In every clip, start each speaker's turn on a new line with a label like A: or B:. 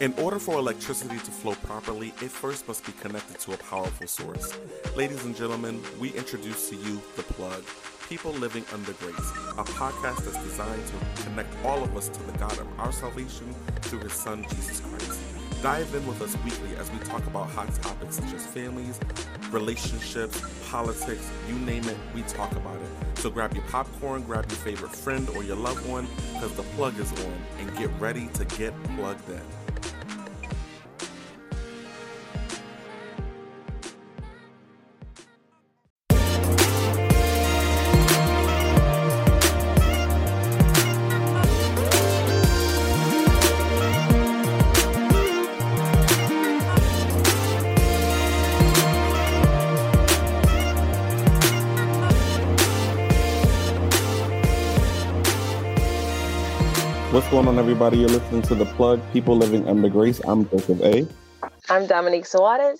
A: In order for electricity to flow properly, it first must be connected to a powerful source. Ladies and gentlemen, we introduce to you The Plug People Living Under Grace, a podcast that's designed to connect all of us to the God of our salvation through His Son, Jesus Christ. Dive in with us weekly as we talk about hot topics such as families, relationships, politics, you name it, we talk about it. So grab your popcorn, grab your favorite friend or your loved one, because the plug is on, and get ready to get plugged in. Going on, everybody? You're listening to The Plug, People Living Under Grace. I'm Joseph A.
B: I'm Dominique Soares.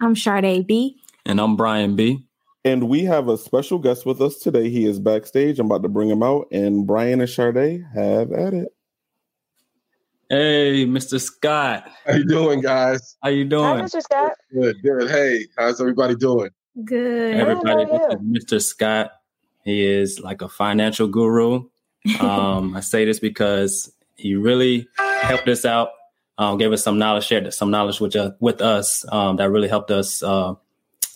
C: I'm Shardé B.
D: And I'm Brian B.
A: And we have a special guest with us today. He is backstage. I'm about to bring him out. And Brian and Shardé have at it.
D: Hey, Mr. Scott.
E: How you doing, guys?
D: How you doing?
B: Hi, Mr. Scott.
E: Good, good. Hey, how's everybody doing?
C: Good.
D: Everybody,
B: How are
D: this is Mr. Scott. He is like a financial guru. Um, I say this because he really helped us out, um, gave us some knowledge, shared some knowledge with, uh, with us um, that really helped us uh,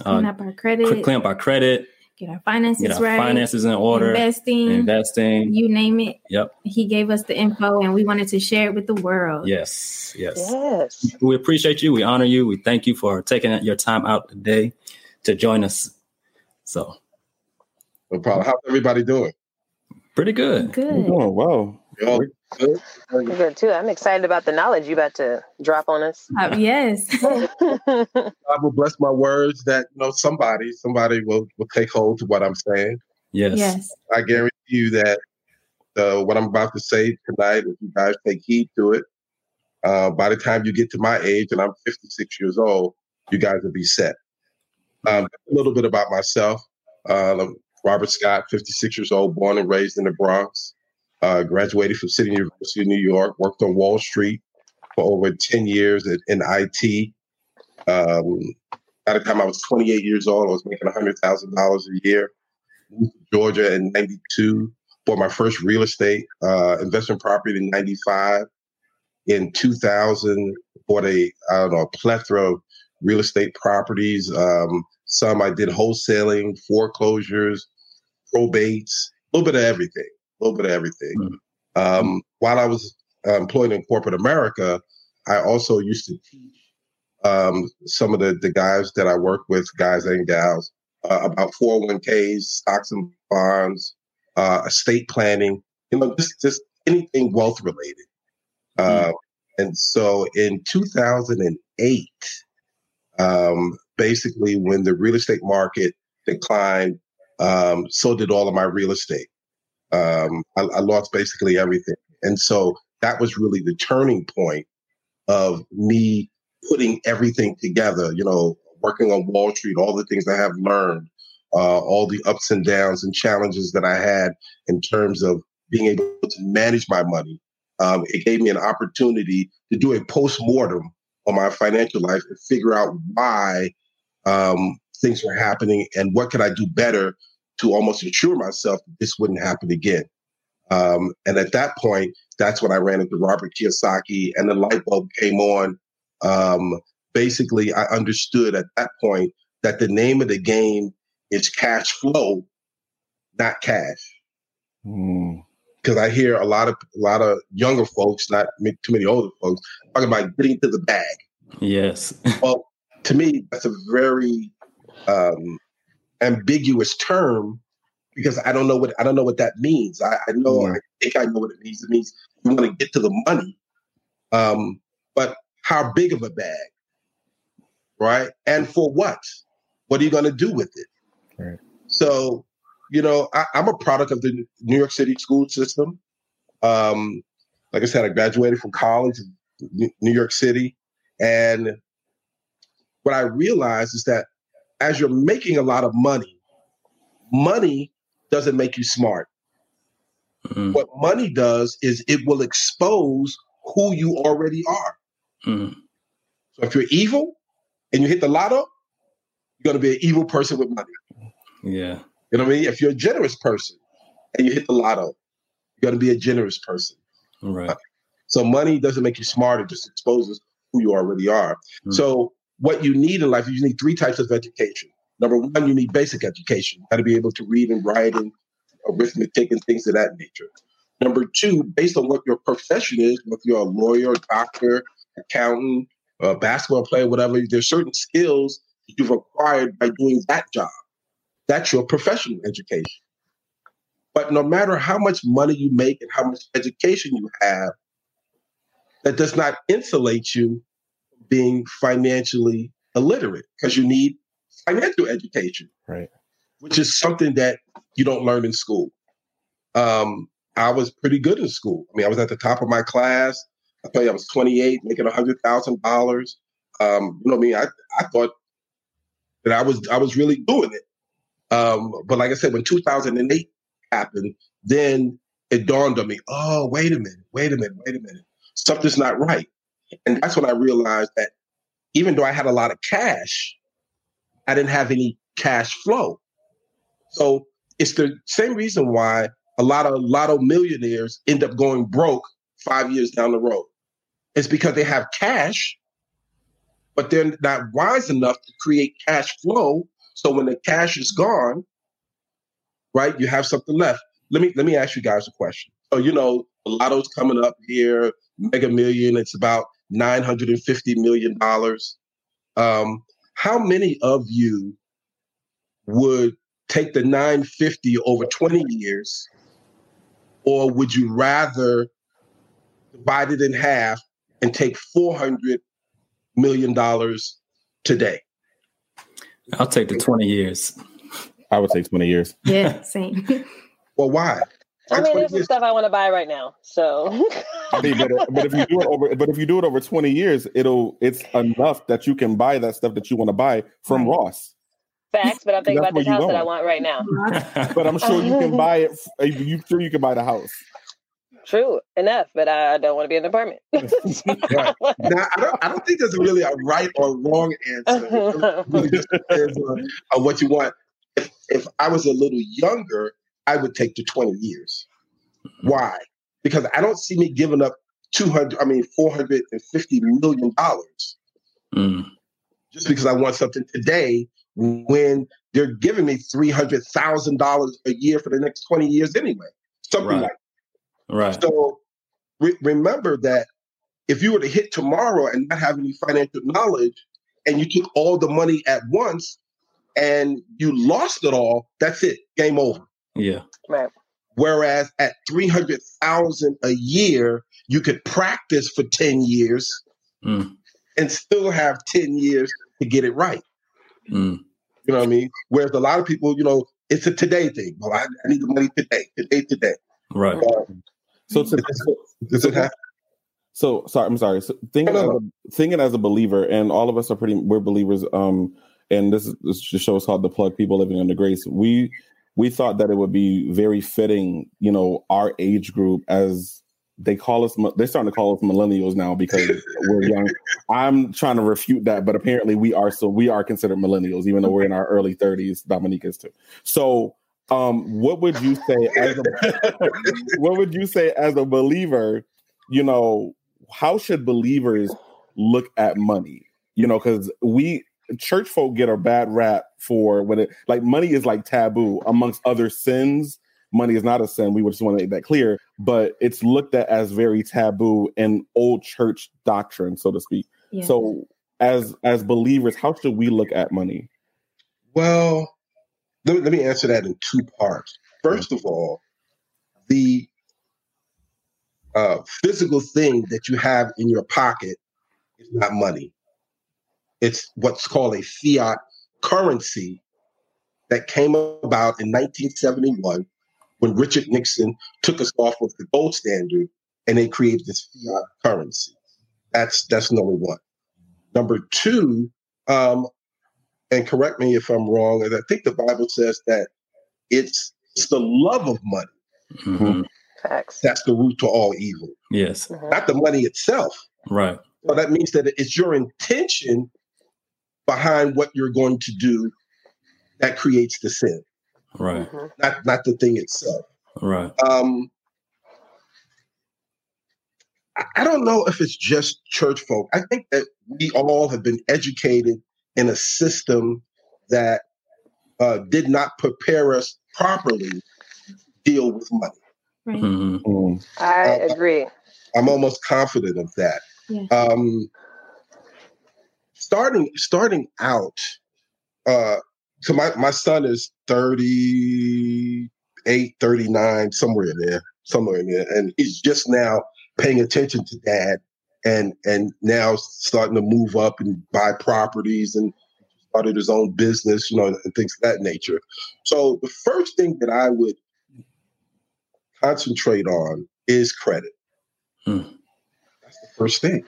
C: Clean
D: uh,
C: up our credit.
D: clean up our credit,
C: Get our finances
D: get our
C: right.
D: finances in order,
C: Investing.
D: investing.
C: You name it.
D: Yep.
C: He gave us the info and we wanted to share it with the world.
D: Yes. Yes.
B: Yes.
D: We appreciate you. We honor you. We thank you for taking your time out today to join us. So
E: No problem. How's everybody doing?
D: Pretty good.
C: Good.
A: Oh, wow.
E: You all good?
B: Good too. I'm excited about the knowledge you about to drop on us.
C: Uh, yes.
E: I will bless my words that you know somebody, somebody will will take hold to what I'm saying.
D: Yes.
C: yes.
E: I guarantee you that uh, what I'm about to say tonight, if you guys take heed to it, uh, by the time you get to my age, and I'm 56 years old, you guys will be set. Um, a little bit about myself. Uh, I'm Robert Scott, 56 years old, born and raised in the Bronx. Uh, graduated from City University of New York. Worked on Wall Street for over 10 years in, in IT. Um, by the time I was 28 years old, I was making $100,000 a year. Moved to Georgia in 92 bought my first real estate uh, investment property in 95. In 2000, bought a, I don't know, a plethora of real estate properties. Um, some I did wholesaling, foreclosures, probates, a little bit of everything, a little bit of everything. Um, while I was uh, employed in corporate America, I also used to teach um, some of the, the guys that I work with, guys and gals, uh, about 401ks, stocks and bonds, uh, estate planning, you know, just, just anything wealth related. Uh, and so in 2008, um, basically when the real estate market declined, um, so did all of my real estate. Um, I, I lost basically everything. And so that was really the turning point of me putting everything together, you know, working on Wall Street, all the things I have learned, uh, all the ups and downs and challenges that I had in terms of being able to manage my money. Um, it gave me an opportunity to do a post mortem on my financial life and figure out why um, things were happening and what could I do better to almost assure myself that this wouldn't happen again. Um, and at that point, that's when I ran into Robert Kiyosaki and the light bulb came on. Um, basically, I understood at that point that the name of the game is cash flow, not cash.
A: Mm.
E: Because I hear a lot of a lot of younger folks, not too many older folks, talking about getting to the bag.
D: Yes.
E: Well, to me, that's a very um, ambiguous term because I don't know what I don't know what that means. I, I know. I think I know what it means. It means you want to get to the money, um, but how big of a bag, right? And for what? What are you going to do with it?
A: Right.
E: So, you know, I, I'm a product of the New York City school system. Um, like I said, I graduated from college in New- New York City, and what I realized is that as you're making a lot of money, money doesn't make you smart.
D: Mhm.
E: What money does is it will expose who you already are.
D: Mm.
E: So if you're evil and you hit the lotto, you're going to be an evil person with money.
D: Yeah.
E: You know what I mean? If you're a generous person and you hit the lotto, you're going to be a generous person.
D: Right.
E: So money doesn't make you smart; it just exposes who you already are.
D: Mm.
E: So what you need in life, you need three types of education. Number one, you need basic education. You got to be able to read and write and arithmetic and things of that nature. Number two, based on what your profession is, if you're a lawyer, doctor, accountant, a basketball player, whatever, there's certain skills that you've acquired by doing that job. That's your professional education. But no matter how much money you make and how much education you have, that does not insulate you being financially illiterate because you need financial education,
F: Right.
E: which is something that you don't learn in school. Um, I was pretty good in school. I mean, I was at the top of my class. I tell you, I was 28, making $100,000. Um, you know what I mean? I, I thought that I was I was really doing it. Um, but like I said, when 2008 happened, then it dawned on me, oh, wait a minute, wait a minute, wait a minute. Something's not right. And that's when I realized that even though I had a lot of cash, I didn't have any cash flow. So it's the same reason why a lot of lotto millionaires end up going broke five years down the road. It's because they have cash, but they're not wise enough to create cash flow. So when the cash is gone, right, you have something left. Let me let me ask you guys a question. So you know, lotto's coming up here, mega million. It's about nine hundred and fifty million dollars. Um, how many of you would take the 950 over 20 years or would you rather divide it in half and take 400 million dollars today
D: I'll take the 20 years.
F: I would take 20 years.
C: Yeah, same.
E: well why
B: I mean, there's some stuff I want to buy right now. So
F: I mean, but, uh, but if you do it over, but if you do it over 20 years, it'll it's enough that you can buy that stuff that you want to buy from
C: Right.
F: Ross.
B: facts, but I'm thinking about the
F: where you
B: house that I want right now.
F: But I'm sure you can buy it. Uh, you sure you can buy the house.
B: True enough, but I don't want to be in an apartment.
E: Right. now I don't, I don't think there's really a right or wrong answer It really just depends on, on what you want if, if i was a little younger i would take the 20 years why because i don't see me giving up 200 i mean 450 million dollars
D: Mm.
E: just because I want something today when they're giving me three hundred thousand dollars a year for the next twenty years anyway. Something
D: Right.
E: like
D: Right.
E: So re- remember that if you were to hit tomorrow and not have any financial knowledge, and you took all the money at once and you lost it all, that's it, game over.
D: Yeah.
B: right.
E: Whereas at three hundred thousand a year, you could practice for ten years
D: Mm.
E: and still have ten years to get it right.
D: Mm.
E: You know what I mean? Whereas a lot of people, you know, it's a today thing. Well, I, I need the money today, today, today.
D: Right.
F: So, to, so,
E: Does it happen?
F: so sorry, I'm sorry. So thinking, as a, thinking as a believer, and all of us are pretty, we're believers. Um, and this is this show is called the plug. People living under grace. We we thought that it would be very fitting, you know, our age group as they call us. They're starting to call us millennials now because we're young. I'm trying to refute that, but apparently we are. So we are considered millennials, even though we're in our early 30s. Dominique is too. So, um, what would you say as a what would you say as a believer? You know, how should believers look at money? You know, because we church folk get a bad rap for when it like money is like taboo amongst other sins. Money is not a sin. We would just want to make that clear, but it's looked at as very taboo in old church doctrine, so to speak.
C: Yeah.
F: So, as as believers, how should we look at money?
E: Well, let me, let me answer that in two parts. First of all, the uh, physical thing that you have in your pocket is not money. It's what's called a fiat currency that came about in 1971 when Richard Nixon took us off of the gold standard and they created this fiat currency. That's that's number one. Number two, um, and correct me if I'm wrong, and I think the Bible says that it's it's the love of money
D: Mhm.
E: That's the root to all evil,
D: Yes.
B: Mhm.
E: not the money itself.
D: Right.
E: So that means that it's your intention behind what you're going to do that creates the sin,
D: Right.
B: Mhm.
E: not not the thing itself.
D: Right.
E: Um, I- I don't know if it's just church folk. I think that we all have been educated in a system that uh, did not prepare us properly to deal with money.
C: Right.
D: hmm
F: Mm.
B: I
E: Uh,
B: agree.
E: I'm almost confident of that.
C: Yeah.
E: Um, starting starting out, uh, so my, my son is 38, 39, somewhere in there, somewhere in there, and he's just now paying attention to dad and and now starting to move up and buy properties and started his own business, you know, and things of that nature. So the first thing that I would concentrate on is credit.
D: Hmm.
E: That's the first thing.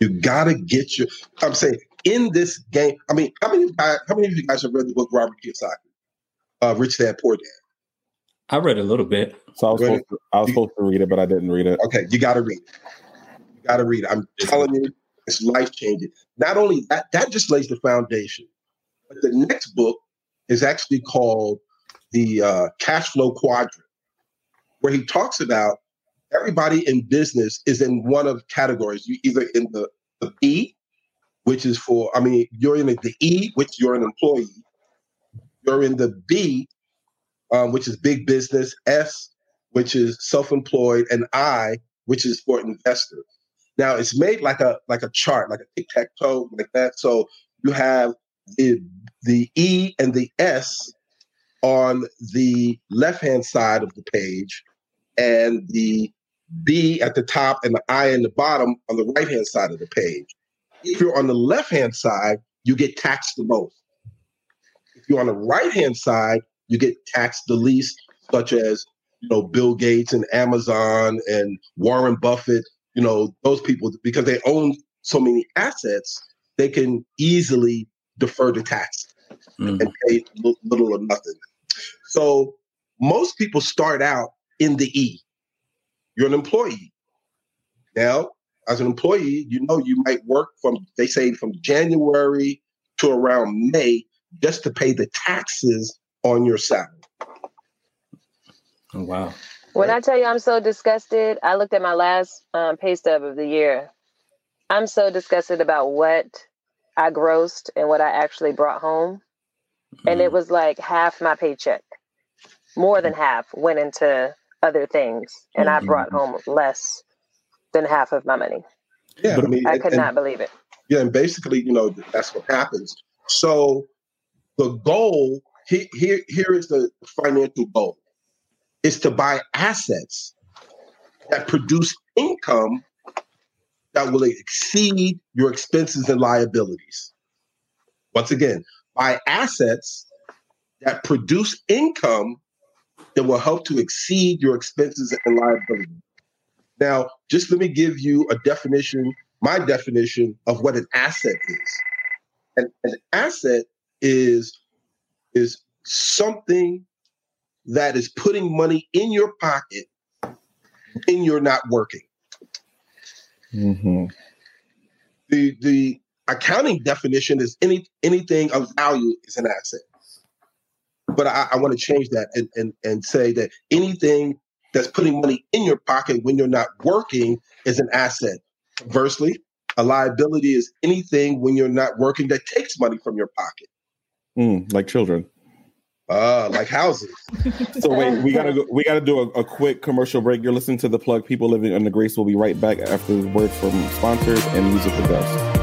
E: You gotta get your. I'm saying in this game. I mean, how many of you guys, how many of you guys have read the book Robert Kiyosaki, uh, Rich Dad Poor Dad?
D: I read a little bit.
F: So I was, supposed to, I was supposed to read it, but I didn't read it.
E: Okay, you gotta read it. You gotta read it. I'm telling you, it's life changing. Not only that, that just lays the foundation. But the next book is actually called the uh, Cash Flow Quadrant, where he talks about everybody in business is in one of categories. You either in the, the E, which is for, I mean, you're in the, E, which you're an employee. You're in the B, um, which is big business. S, which is self-employed, and I, which is for investors. Now it's made like a like a chart, like a tic tac toe, like that. So you have the the E and the S on the left hand side of the page, and the B at the top and the I in the bottom on the right hand side of the page. If you're on the left hand side, you get taxed the most. If you're on the right hand side, you get taxed the least, such as you know Bill Gates and Amazon and Warren Buffett. You know those people because they own so many assets, they can easily defer the tax
D: Mhm.
E: and pay little or nothing. So most people start out in the E. You're an employee. Now, as an employee, you know you might work from they say from January to around May just to pay the taxes on your salary.
D: Oh, wow.
B: When I tell you I'm so disgusted, I looked at my last um, pay stub of the year. I'm so disgusted about what I grossed and what I actually brought home. And it
D: Mhm.
B: was like half my paycheck, more than half went into other things. And I brought mm-hmm. home less than half of my money.
E: Yeah, I mean,
B: I could
E: and-
B: not believe it.
E: Yeah, and basically, you know, that's what happens. So the goal he- here here is the financial goal is to buy assets that produce income that will exceed your expenses and liabilities. Once again, buy assets that produce income that will help to exceed your expenses and liabilities. Now, just let me give you a definition my definition of what an asset is. An, an asset is is something that is putting money in your pocket when you're not working.
F: hmm
E: The the accounting definition is any anything of value is an asset. But I, I want to change that and, and and say that anything that's putting money in your pocket when you're not working is an asset. Conversely, a liability is anything when you're not working that takes money from your pocket.
F: Mm, like children.
E: Uh, like houses.
F: So wait, we gotta go, we gotta do a, a quick commercial break. You're listening to the plug. People living under grace. We'll be right back after the word from sponsors and music musical guests.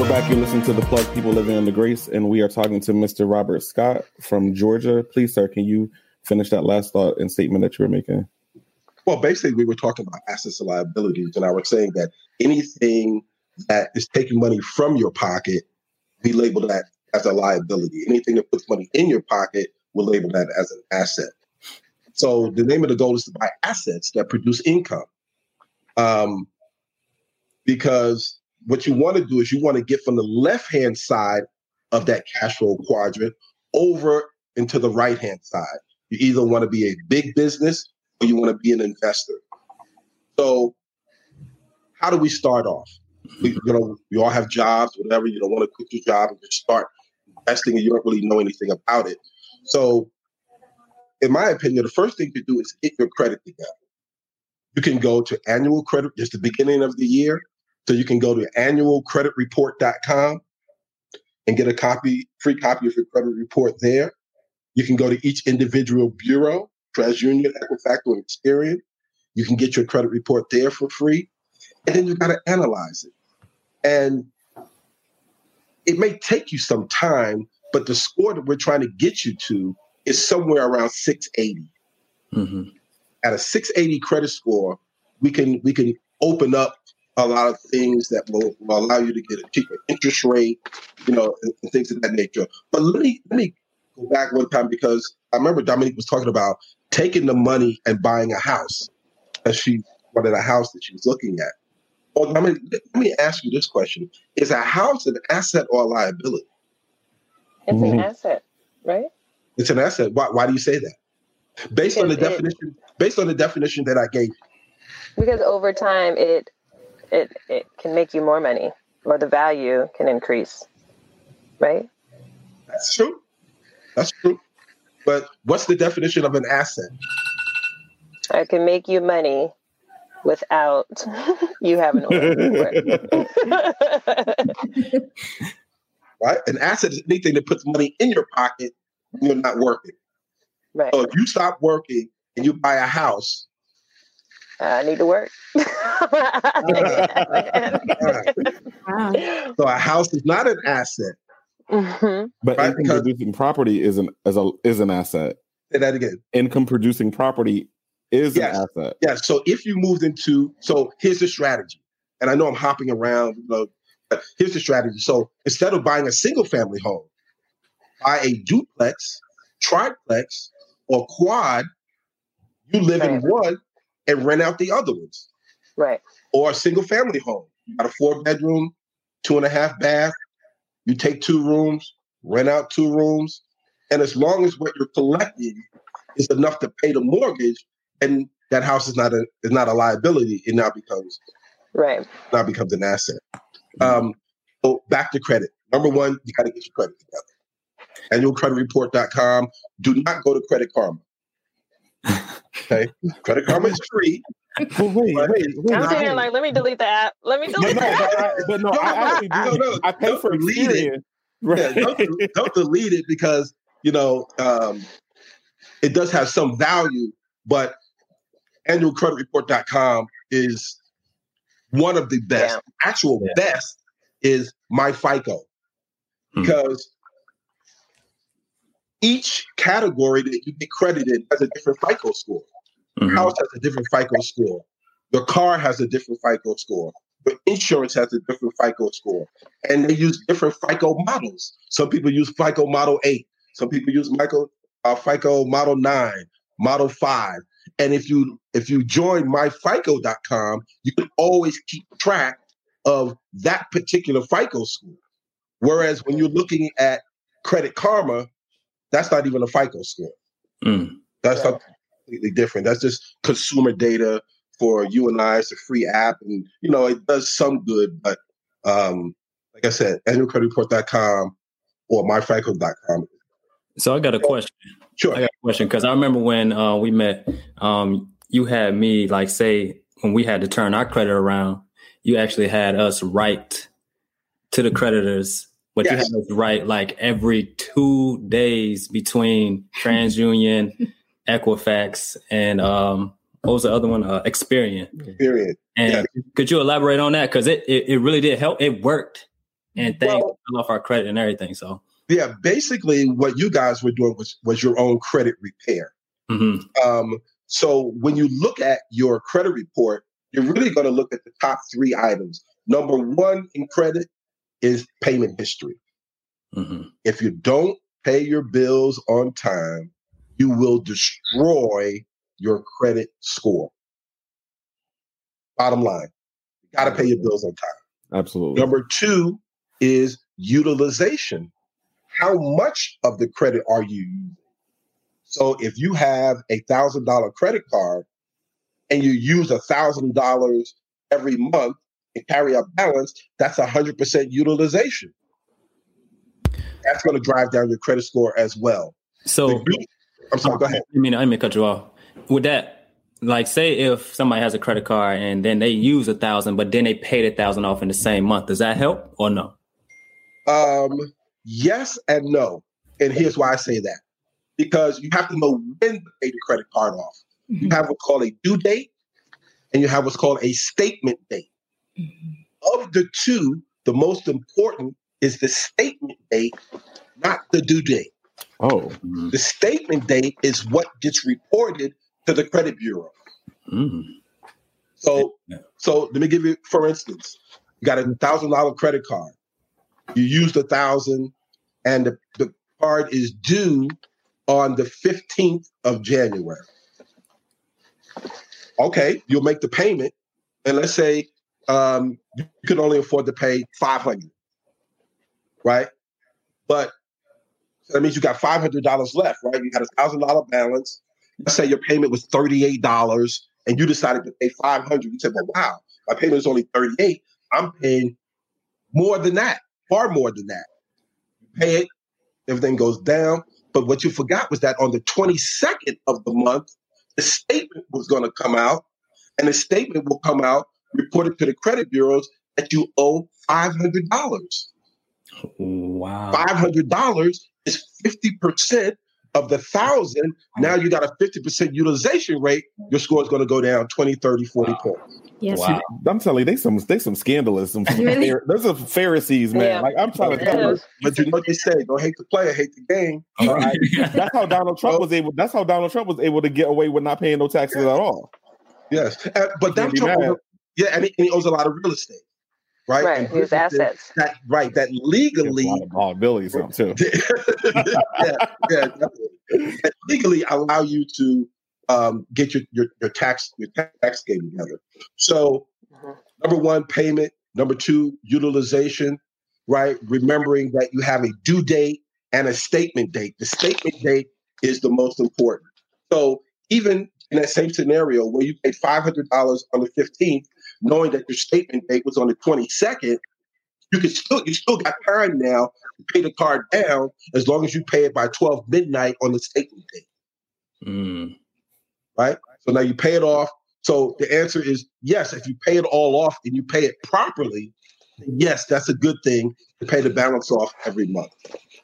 F: We're back. You're listening to the plug. People living under grace, and we are talking to Mr. Robert Scott from Georgia. Please, sir, can you finish that last thought and statement that you were making?
E: Well, basically, we were talking about assets and liabilities, and I was saying that anything that is taking money from your pocket, we label that as a liability. Anything that puts money in your pocket, we'll label that as an asset. So the name of the goal is to buy assets that produce income. Um, because what you want to do is you want to get from the left hand side of that cash flow quadrant over into the right hand side. You either want to be a big business or you want to be an investor. So, how do we start off? We, you know, we all have jobs, whatever. You don't want to quit your job and just start investing, and you don't really know anything about it. So, in my opinion, the first thing to do is get your credit together. You can go to annual credit, just the beginning of the year. So you can go to annualcreditreport.com and get a copy, free copy of your credit report there. You can go to each individual bureau, TransUnion, Equifax, and Experian. You can get your credit report there for free. And then you've got to analyze it. And it may take you some time, but the score that we're trying to get you to is somewhere around 680.
D: Mm-hmm.
E: At a 680 credit score, we can we can open up a lot of things that will, will allow you to get a cheaper interest rate, you know, and, and things of that nature. But let me let me go back one time because I remember Dominique was talking about taking the money and buying a house, as she wanted a house that she was looking at. Well, Dominique, let me ask you this question: Is a house an asset or a liability?
B: It's
F: Mhm.
B: an asset, right?
E: It's an asset. Why, why do you say that? Based on the
B: Because it-
E: definition, based on the definition that I gave.
B: Because over time, it it it can make you more money, or the value can increase, right?
E: That's true. That's true. But what's the definition of an asset?
B: i can make you money without you having to work.
E: Right? An asset is anything that puts money in your pocket when you're not working.
B: right.
E: So if you stop working and you buy a house,
B: I need to work.
C: Wow.
E: so a house is not an asset.
B: hmm
F: But
E: Right,
F: income
E: because-
F: producing property is an is a is an asset.
E: Say that again.
F: Income producing property is
E: Yes.
F: an asset.
E: Yeah. So if you moved into, so here's the strategy. And I know I'm hopping around, you know, but here's the strategy. So instead of buying a single family home, buy a duplex, triplex, or quad. You live in one and rent out the other ones.
B: Right.
E: or a single family home. You got a four bedroom, two and a half bath. You take two rooms, rent out two rooms, and as long as what you're collecting is enough to pay the mortgage, and that house is not a is not a liability, it now becomes
B: Right.
E: now becomes an asset. Um, so back to credit. Number one, you got to get your credit together. Annualcreditreport.com. Do not go to Credit Karma. Okay, Credit Karma is free.
F: But wait, wait, wait.
B: I'm sitting here like, let me delete the app. Let me delete
F: no,
B: the app.
F: but, I, but no,
E: No,
F: I actually do.
E: no, no,
F: I pay
E: don't
F: for
E: delete it.
F: Experian.
E: Yeah, don't, don't delete it because you know um, it does have some value, but annualcreditreport.com is one of the best. Actual
D: Yeah.
E: best is my FICO
D: Hmm.
E: because each category that you get credited has a different FICO score.
D: Mhm.
E: House has a different FICO score. Your car has a different FICO score. Your insurance has a different FICO score. And they use different FICO models. Some people use FICO Model 8. Some people use Michael, uh, FICO Model 9, Model 5. And if you if you join myfico.com, you can always keep track of that particular FICO score. Whereas when you're looking at Credit Karma, that's not even a FICO score.
D: Mm.
E: That's
B: Right.
E: Completely different. That's just consumer data for you and I. It's a free app, and you know it does some good. But um, like I said, annualcreditreport.com or myfico.com.
D: So I got a question.
E: Sure.
D: I got a question because I remember when uh, we met, um, you had me like say when we had to turn our credit around, you actually had us write to the creditors, but
E: Yes.
D: you had us write like every two days between TransUnion, Equifax, and um, what was the other one? Uh, Experian.
E: Period.
D: And could you elaborate on that? Because it, it it really did help. It worked, and things
E: Well-
D: off our credit and everything. So.
E: Yeah. Basically, what you guys were doing was was your own credit repair.
D: mhm.
E: Um, so when you look at your credit report, you're really going to look at the top three items. Number one in credit is payment history.
D: Mhm.
E: if you don't pay your bills on time, you will destroy your credit score. Bottom line, you got to pay your bills on time.
F: Absolutely.
E: Number two is utilization. How much of the credit are you using? So if you have a thousand dollar credit card and you use a thousand dollars every month and carry a balance, that's a hundred percent utilization. That's going to drive down your credit score as well.
D: So,
E: I'm sorry. Go ahead.
D: I mean, I may cut you off. Would that, like, say if somebody has a credit card and then they use a thousand, but then they paid a thousand off in the same month, does that help or no?
E: Um, yes and no. And here's why I say that because you have to know when to pay the credit card off. Mm-hmm. You have what's called a due date and you have what's called a statement date. Mm-hmm. Of the two, the most important is the statement date, not the due date.
F: Oh.
E: The statement date is what gets reported to the credit bureau. Mm. So, yeah. so let me give you, for instance, you got a thousand dollar credit card. You used a thousand, and the, the card is due on the 15th of January. Okay, you'll make the payment, and let's say um, you can only afford to pay 500, right? But that means you got $500 left, right? You got a thousand dollar balance. Let's say your payment was $38 and you decided to pay 500. You said, well, wow, my payment is only 38. I'm paying more than that, far more than that. You pay it, everything goes down. But what you forgot was that on the 22nd of the month, the statement was going to come out, and the statement will come out reported to the credit bureaus that you owe $500.
D: Wow.
E: $500 is 50% of the thousand. Now you got a 50% utilization rate. Your score is going to go down 20, 30, 40 wow. points.
F: Yes. Wow. I'm telling you, they some they some scandalous. Some, really? There's some Pharisees, man. Yeah. Like I'm trying to tell you.
E: But you know what they say? Don't hate the player, hate the game.
F: All right. that's how Donald Trump was able. That's how Donald Trump was able to get away with not paying no taxes at all.
E: Yes, uh, but Donald Trump, yeah, and he, and he ose a lot of real estate right?
B: Right, his assets.
E: That, right, that legally
F: liabilities too.
E: yeah, yeah, that legally allow you to um, get your, your, your tax your tax game together. So, mm-hmm. number one, payment. Number two, utilization. Right, remembering that you have a due date and a statement date. The statement date is the most important. So, even in that same scenario where you paid five hundred dollars on the fifteenth, knowing that your statement date was on the 22nd, you can still you still got time now to pay the card down as long as you pay it by 12 midnight on the statement date. Mm. Right? So now you pay it off. So the answer is yes, if you pay it all off and you pay it properly, yes, that's a good thing to pay the balance off every month.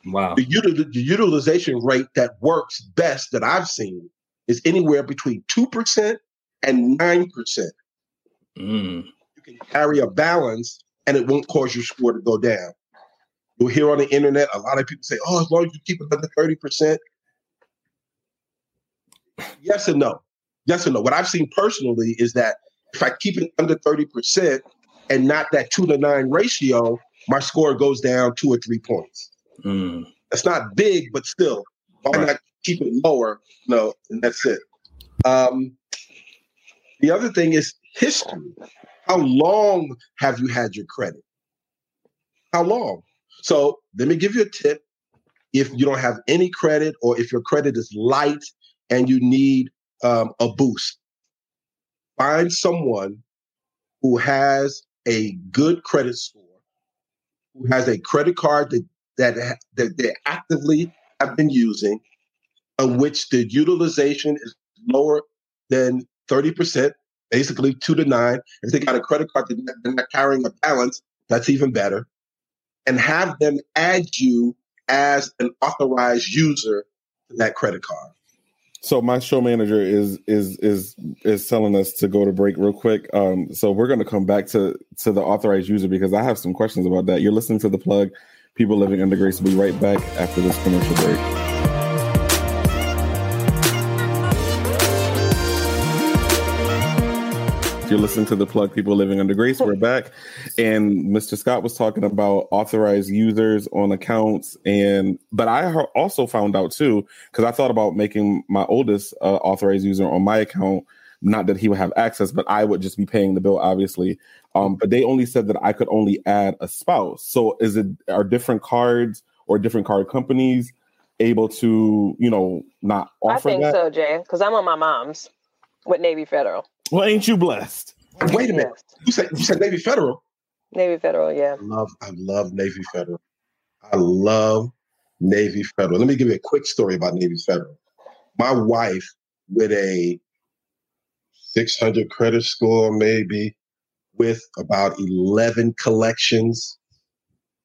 D: Wow.
E: The, util- the utilization rate that works best that I've seen is anywhere between 2% and 9%. Mm. You can carry a balance and it won't cause your score to go down. You'll hear on the internet a lot of people say, oh, as long as you keep it under 30%. Yes and no. Yes and no. What I've seen personally is that if I keep it under 30% and not that two to nine ratio, my score goes down two or three points. Mm. That's not big, but still, why right. not keep it lower? No, and that's it. Um, the other thing is history. How long have you had your credit? How long? So let me give you a tip. If you don't have any credit or if your credit is light and you need um, a boost, find someone who has a good credit score, who has a credit card that, that, that they actively have been using, on which the utilization is lower than 30%, basically two to nine. If they got a credit card that they're not carrying a balance, that's even better. And have them add you as an authorized user to that credit card.
F: So my show manager is is is is telling us to go to break real quick. Um, so we're going to come back to to the authorized user because I have some questions about that. You're listening to the plug. People living under grace. We'll be right back after this commercial break. You're listening to the plug people living under grace. We're back. And Mr. Scott was talking about authorized users on accounts. And, but I also found out too, because I thought about making my oldest uh, authorized user on my account. Not that he would have access, but I would just be paying the bill, obviously. Um, but they only said that I could only add a spouse. So is it, are different cards or different card companies able to, you know, not offer
B: I think
F: that?
B: so, Jay, because I'm on my mom's with Navy Federal.
F: Well, ain't you blessed?
E: Wait a minute.
B: Yes.
E: You said you said Navy Federal.
B: Navy Federal, yeah.
E: I love I love Navy Federal. I love Navy Federal. Let me give you a quick story about Navy Federal. My wife with a 600 credit score, maybe with about 11 collections,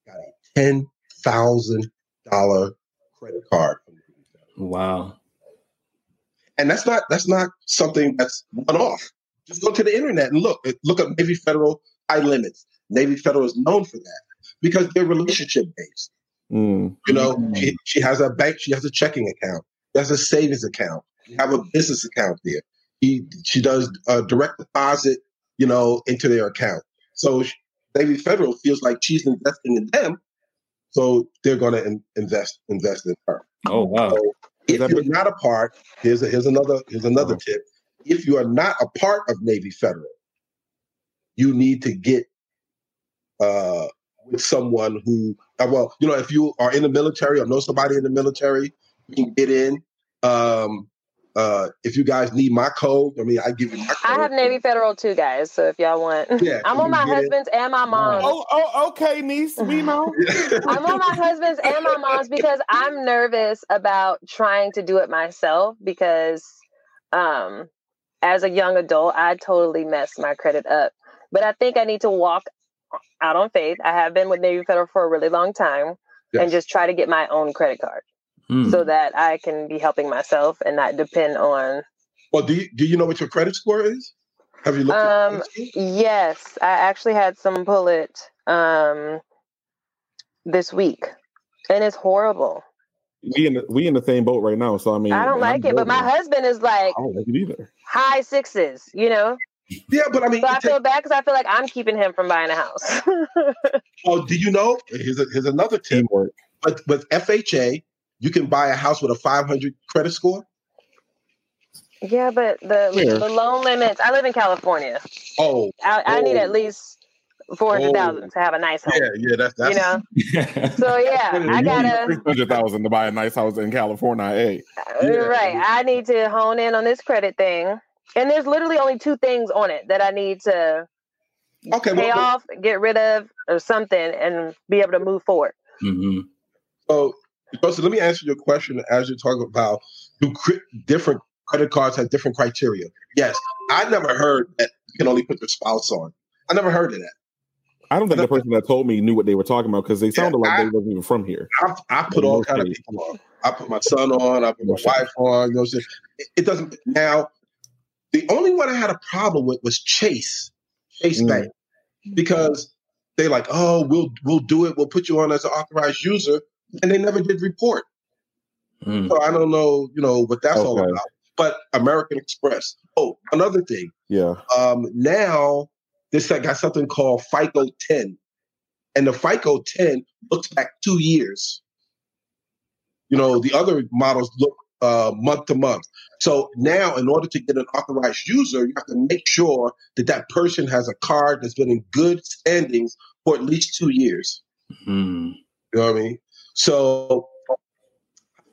E: got a $10,000 credit card. from Navy Federal.
D: Wow.
E: And that's not that's not something that's one off. Just go to the internet and look. Look up Navy Federal high limits. Navy Federal is known for that because they're relationship based.
F: Mm.
E: You know, she, she has a bank, she has a checking account, she has a savings account, you have a business account there. He, she does a direct deposit, you know, into their account. So she- Navy Federal feels like she's investing in them, so they're going to in, invest invest in her.
D: Oh wow.
E: So if
F: that
E: you're not a part, here's a, here's another here's another tip. If you are not a part of Navy Federal, you need to get uh, with someone who, uh, well, you know, if you are in the military or know somebody in the military, you can get in. Um, uh, if you guys need my code, I mean, I give you my code.
B: I have Navy Federal too, guys. So if y'all want,
E: Yeah,
B: I'm on my
E: get it.
B: husband's and my mom's.
F: Oh, oh, okay, niece. We know.
B: I'm on my husband's and my mom's because I'm nervous about trying to do it myself because um as a young adult I totally messed my credit up. But I think I need to walk out on faith. I have been with Navy Federal for a really long time
E: Yes.
B: and just try to get my own credit card
D: Hmm.
B: so that I can be helping myself and not depend on
E: Well, do you do you know what your credit score is? Have you looked at
B: Um,
E: your?
B: Yes, I actually had some pull it um this week. And it's horrible.
F: We in the, we in the same boat right now. So I mean,
B: I don't
F: and I'm
B: like it, but my
F: global.
B: husband is like
F: I don't like it either.
B: high sixes, you know?
E: Yeah, but I mean,
B: So I
E: it take-
B: feel bad because I feel like I'm keeping him from buying a house.
E: oh, do you know? Here's a, here's another tip.
F: Teamwork.
E: But with FHA, you can buy a house with a 500 credit score.
B: yeah, but the
F: Where?
B: the loan limits. I live in California.
E: Oh,
B: I, I need
E: Oh.
B: at least four hundred thousand to have a nice home.
E: yeah, yeah, that's that's
B: You know, so yeah, I gotta
F: Three hundred thousand to buy a nice house in California. Hey,
E: Yeah.
B: right. I need to hone in on this credit thing, and there's literally only two things on it that I need to
E: okay.
B: pay
E: Well,
B: off, get rid of, or something, and be able to move forward.
D: hmm
E: so, so let me answer your question as you're talking about do different credit cards have different criteria? Yes, I never heard that you can only put your spouse on. I never heard of that.
F: I don't think the person that told me knew what they were talking about because they sounded like
E: I-
F: they wasn't even from here.
E: I, I put all
F: No
E: kind of people on. I put my son on. I put my wife on. You know, what I'm it, it doesn't. Now, the only one I had a problem with was Chase, Chase
F: Mm.
E: Bank, because they like, oh, we'll we'll do it. We'll put you on as an authorized user, and they never did report.
D: Mm.
E: So I don't know, you know, what that's all about. But American Express. Oh, another thing.
F: Yeah.
E: Um, now this got something called FICO 10, and the FICO 10 looks back two years. You know, the other models look uh, month to month. So now, in order to get an authorized user, you have to make sure that that person has a card that's been in good standings for at least two years.
D: Mm.
E: You know what I mean? So,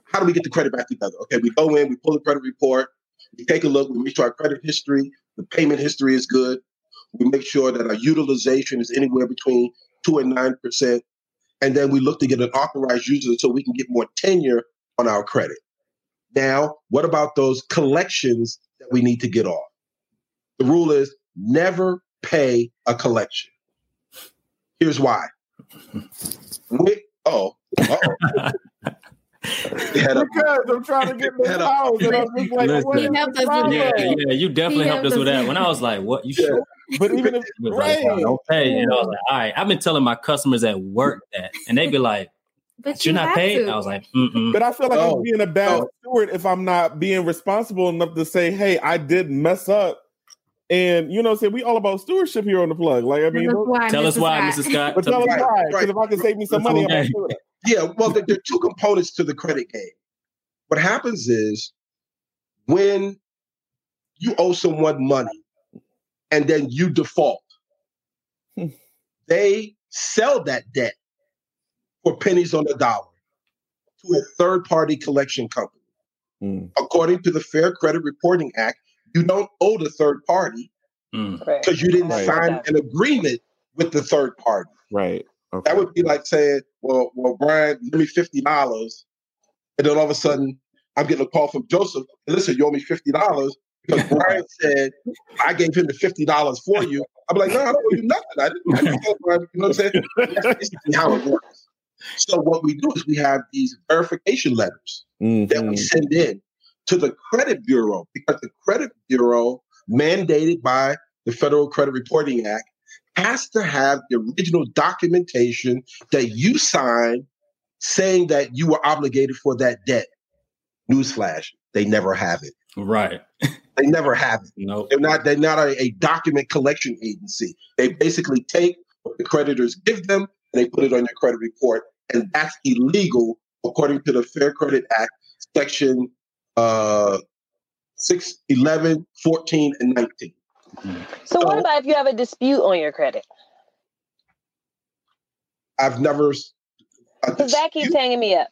E: how do we get the credit back together? Okay, we go in, we pull the credit report, we take a look, we make sure our credit history, the payment history is good. We make sure that our utilization is anywhere between two and nine percent, and then we look to get an authorized user so we can get more tenure on our credit. Now, what about those collections that we need to get off? The rule is never pay a collection. Here's why. Oh, oh. Head up.
F: Because I'm trying to get this
E: Head up.
F: house, and I'm just like,
D: Listen.
F: what is
C: He helped us with?
D: Yeah,
C: that.
D: yeah, you definitely
C: He
D: helped us with that. When I was like, "What? You sure?"
F: But even if
D: It was like,
F: right,
D: okay, and I was like, "All right." I've been telling my customers at work that, and they'd be like,
C: But
D: "You're
C: you
D: not
C: have
D: paid."
C: to.
D: I was like, Mm-mm.
F: but I feel like
E: No.
F: I'm oh, being a bad
E: No.
F: steward if I'm not being responsible enough to say, "Hey, I did mess up." And you know, say we all about stewardship here on the plug. Like I mean,
C: Tell us why,
D: "Tell us
C: Mrs.
D: why,
C: Scott.
D: Mrs. Scott."
F: but tell us
E: Right,
F: why. Because
E: right.
F: if I can save me some
D: That's
F: money, I'm
D: okay.
F: gonna do it.
E: Yeah, well, there, there are two components to the credit game. What happens is when you owe someone money and then you default, they sell that debt for pennies on the dollar to a third party collection company.
F: Mm.
E: According to the Fair Credit Reporting Act, you don't owe the third party
D: Mm.
B: Right.
E: because you didn't
F: Right.
E: sign an agreement with the third party.
F: Right. Okay.
E: That would be like saying, "Well, well, Brian, give me fifty dollars," and then all of a sudden, I'm getting a call from Joseph. Listen, you owe me fifty dollars because Brian said I gave him the fifty dollars for you. I'm like, no, I don't owe you nothing. I didn't. I didn't tell Brian, you know what I'm saying? That's basically how it works. So what we do is we have these verification letters that we
F: Mhm.
E: send in to the credit bureau because the credit bureau, mandated by the Federal Credit Reporting Act, has to have the original documentation that you signed saying that you were obligated for that debt. Newsflash: they never have it.
D: Right.
E: They never have it.
D: Nope.
E: They're not. They're not a, a document collection agency. They basically take what the creditors give them and they put it on your credit report, and that's illegal according to the Fair Credit Act, Section uh, 6, 11, 14, and 19.
B: So what about if you have a dispute on your credit?
E: I've never.
B: Because that keeps hanging me up.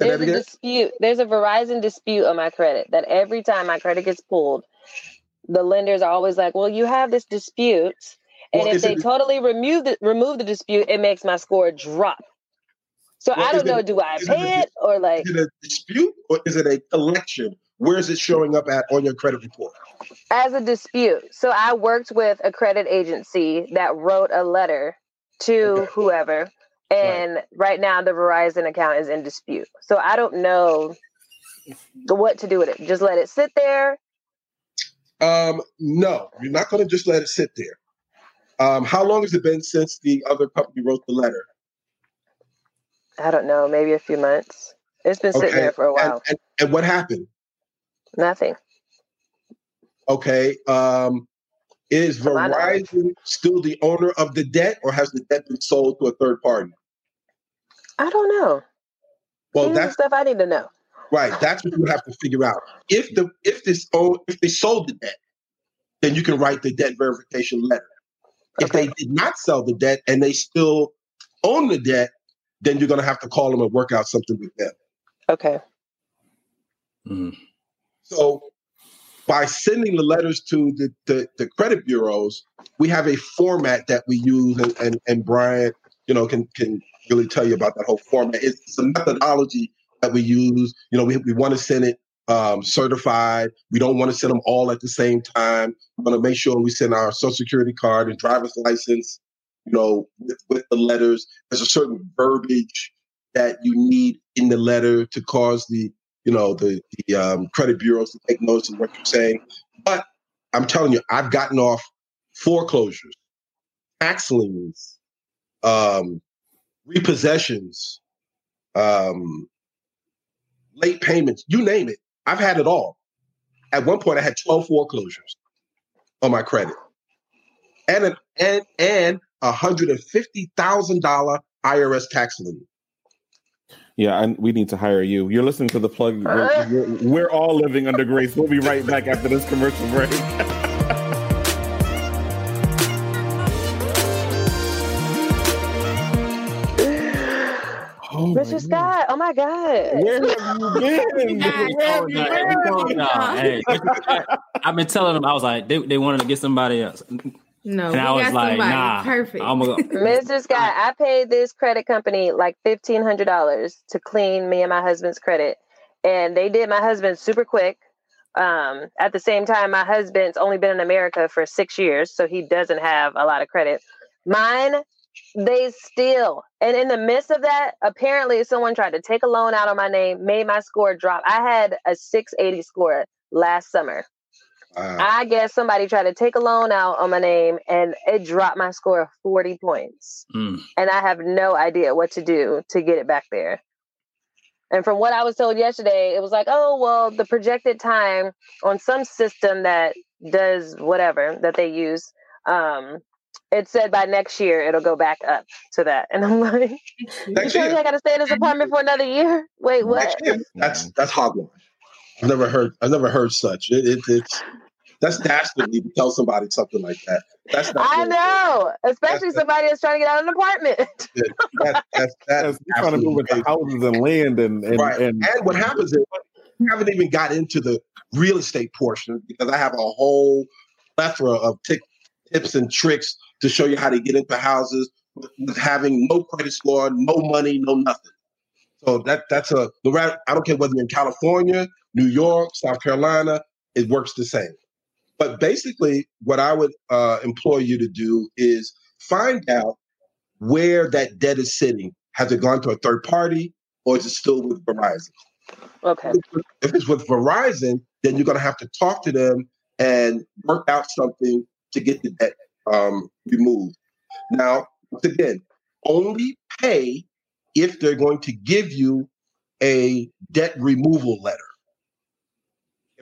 E: Say
B: There's a dispute. There's a Verizon dispute on my credit that every time my credit gets pulled, the lenders are always like, "Well, you have this dispute, and
E: Well,
B: if they
E: it-
B: totally remove the remove the dispute, it makes my score drop." So
E: Well,
B: I don't know.
E: it-
B: do I
E: is it
B: pay
E: a
B: it or like
E: Is it a dispute or is it a collection? Where is it showing up at on your credit report?
B: as a dispute? So I worked with a credit agency that wrote a letter to
E: Okay.
B: whoever, and right now the Verizon account is in dispute. So I don't know what to do with it. Just let it sit there.
E: Um, no, you're not going to just let it sit there. Um, how long has it been since the other company wrote the letter?
B: I don't know, maybe a few months. It's been sitting
E: Okay,
B: there for a while.
E: and, and what happened?
B: Nothing.
E: Okay. Um, is
B: To my knowledge.
E: Verizon still the owner of the debt, or has the debt been sold to a third party?
B: I don't know.
E: Well,
B: These
E: that's
B: stuff I need to know.
E: right. That's what you have to figure out. If the if this own if they sold the debt, then you can write the debt verification letter. If they did not sell the debt and they still own the debt, then you're going to have to call them and work out something with them.
B: Okay.
D: Mm.
E: So by sending the letters to the, the, the credit bureaus, we have a format that we use and, and, and Brian, you know, can can really tell you about that whole format. It's, it's a methodology that we use. You know, we, we want to send it um, certified. We don't want to send them all at the same time. We want to make sure we send our social security card and driver's license, you know, with, with the letters. There's a certain verbiage that you need in the letter to cause the you know the the um, credit bureaus to take notice of what you're saying. But I'm telling you, I've gotten off foreclosures, tax liens, um, repossessions, um, late payments, you name it. I've had it all. At one point, I had 12 foreclosures on my credit, and an, and and a hundred and fifty thousand dollar IRS tax lien.
F: Yeah, and we need to hire you. You're listening to the plug. We're, we're, we're all living under grace. We'll be right back after this commercial break. Oh my
B: Mr.
F: God.
B: Scott, oh my God.
F: Where have you been? Where have you been?
D: I've been telling them I was like they, they wanted to get somebody else,
C: No,
D: and
C: we
D: I was
C: got
D: like,
C: somebody
D: nah,
C: perfect.
D: I'm gonna.
B: Mr. Scott, I paid this credit company like fifteen hundred dollars to clean me and my husband's credit, and they did my husband super quick. Um, at the same time, my husband's only been in America for six years, so he doesn't have a lot of credit. Mine, they still, and in the midst of that, apparently someone tried to take a loan out on my name, made my score drop. I had a six eighty score last summer.
E: Wow.
B: I guess somebody tried to take a loan out on my name and it dropped my score 40 points.
D: Mm.
B: And I have no idea what to do to get it back there. And from what I was told yesterday, it was like, oh, well, the projected time on some system that does whatever that they use, um, it said by next year it'll go back up to that. And I'm like, you
E: Next
B: telling me
E: year.
B: I got to stay in this apartment for another year? Wait, what?
E: Next year. That's that's hogwash. I've never heard. I've never heard such. It, it, it's that's dastardly to tell somebody something like that. That's not.
B: I
E: really-
B: know, especially
E: That's-
B: somebody that's trying to get out of an apartment.
E: That, that's that's
F: Yes, trying to move with the
E: absolutely
F: houses and land and and,
E: Right.
F: and
E: And what happens is we haven't even got into the real estate portion because I have a whole plethora of t- tips and tricks to show you how to get into houses with having no credit score, no money, no nothing. So that that's a I don't care whether you're in California, New York, South Carolina, it works the same. But basically, what I would uh, employ you to do is find out where that debt is sitting. Has it gone to a third party or is it still with Verizon?
B: Okay.
E: If it's with Verizon, then you're going to have to talk to them and work out something to get the debt um, removed. Now, once again, only pay if they're going to give you a debt removal letter.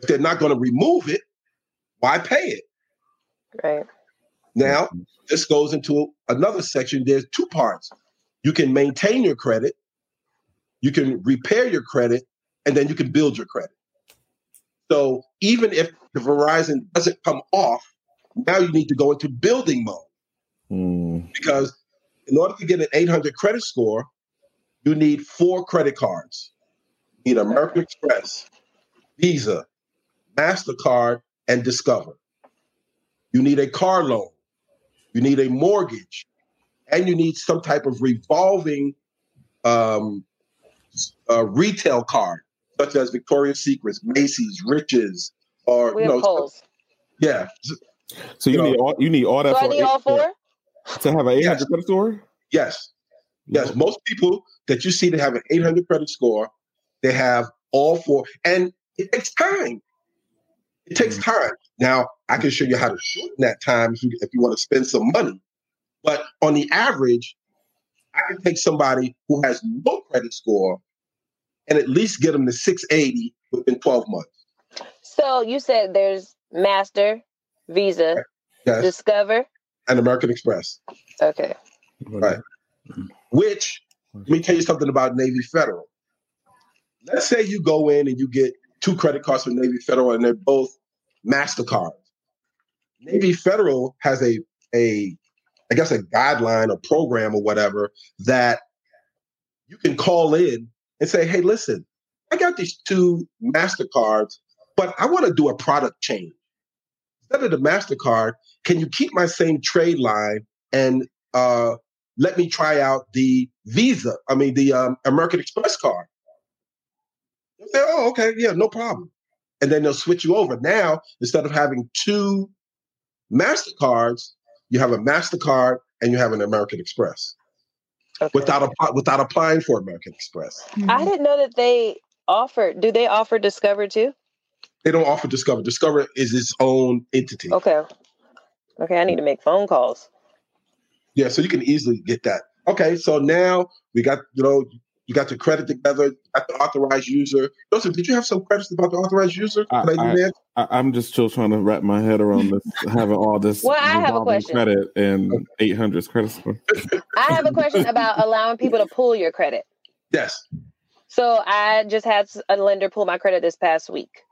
E: If they're not going to remove it, why pay it?
B: Right.
E: Now, this goes into another section. There's two parts. You can maintain your credit, you can repair your credit, and then you can build your credit. So even if the Verizon doesn't come off, now you need to go into building mode. Mm. Because in order to get an 800 credit score, you need four credit cards. You need American Express, Visa, MasterCard, and Discover. You need a car loan. You need a mortgage. And you need some type of revolving um, uh, retail card, such as Victoria's Secrets, Macy's, Rich's, or
B: we you know,
E: yeah.
F: So you, you need know, all you need all that.
B: So I need all four
F: to have an 800 yes. credit score.
E: Yes, yes. Most people that you see that have an 800 credit score, they have all four, and it takes time. It takes mm-hmm. time. Now, I can show you how to shorten that time if you, if you want to spend some money. But on the average, I can take somebody who has no credit score and at least get them to 680 within 12 months.
B: So you said there's Master, Visa, yes. Discover,
E: and American Express.
B: Okay.
E: Right. Which, let me tell you something about Navy Federal. Let's say you go in and you get two credit cards from Navy Federal and they're both MasterCard. Navy Federal has a, a, I guess, a guideline, a program or whatever that you can call in and say, hey, listen, I got these two MasterCards, but I want to do a product change. Instead of the MasterCard, can you keep my same trade line and uh, let me try out the Visa, I mean, the um, American Express card? They'll say, oh, okay, yeah, no problem and then they'll switch you over. Now, instead of having two MasterCards, you have a MasterCard and you have an American Express. Okay. Without a, without applying for American Express. Mm-hmm.
B: I didn't know that they offer. Do they offer Discover too?
E: They don't offer Discover. Discover is its own entity.
B: Okay. Okay, I need to make phone calls.
E: Yeah, so you can easily get that. Okay, so now we got you know you got the credit together, got the authorized user. Joseph, did you have some questions about the authorized user?
F: I, am just still trying to wrap my head around this, having all this.
B: Well, I have a question.
F: Credit and 800 credit score.
B: I have a question about allowing people to pull your credit.
E: Yes.
B: So I just had a lender pull my credit this past week.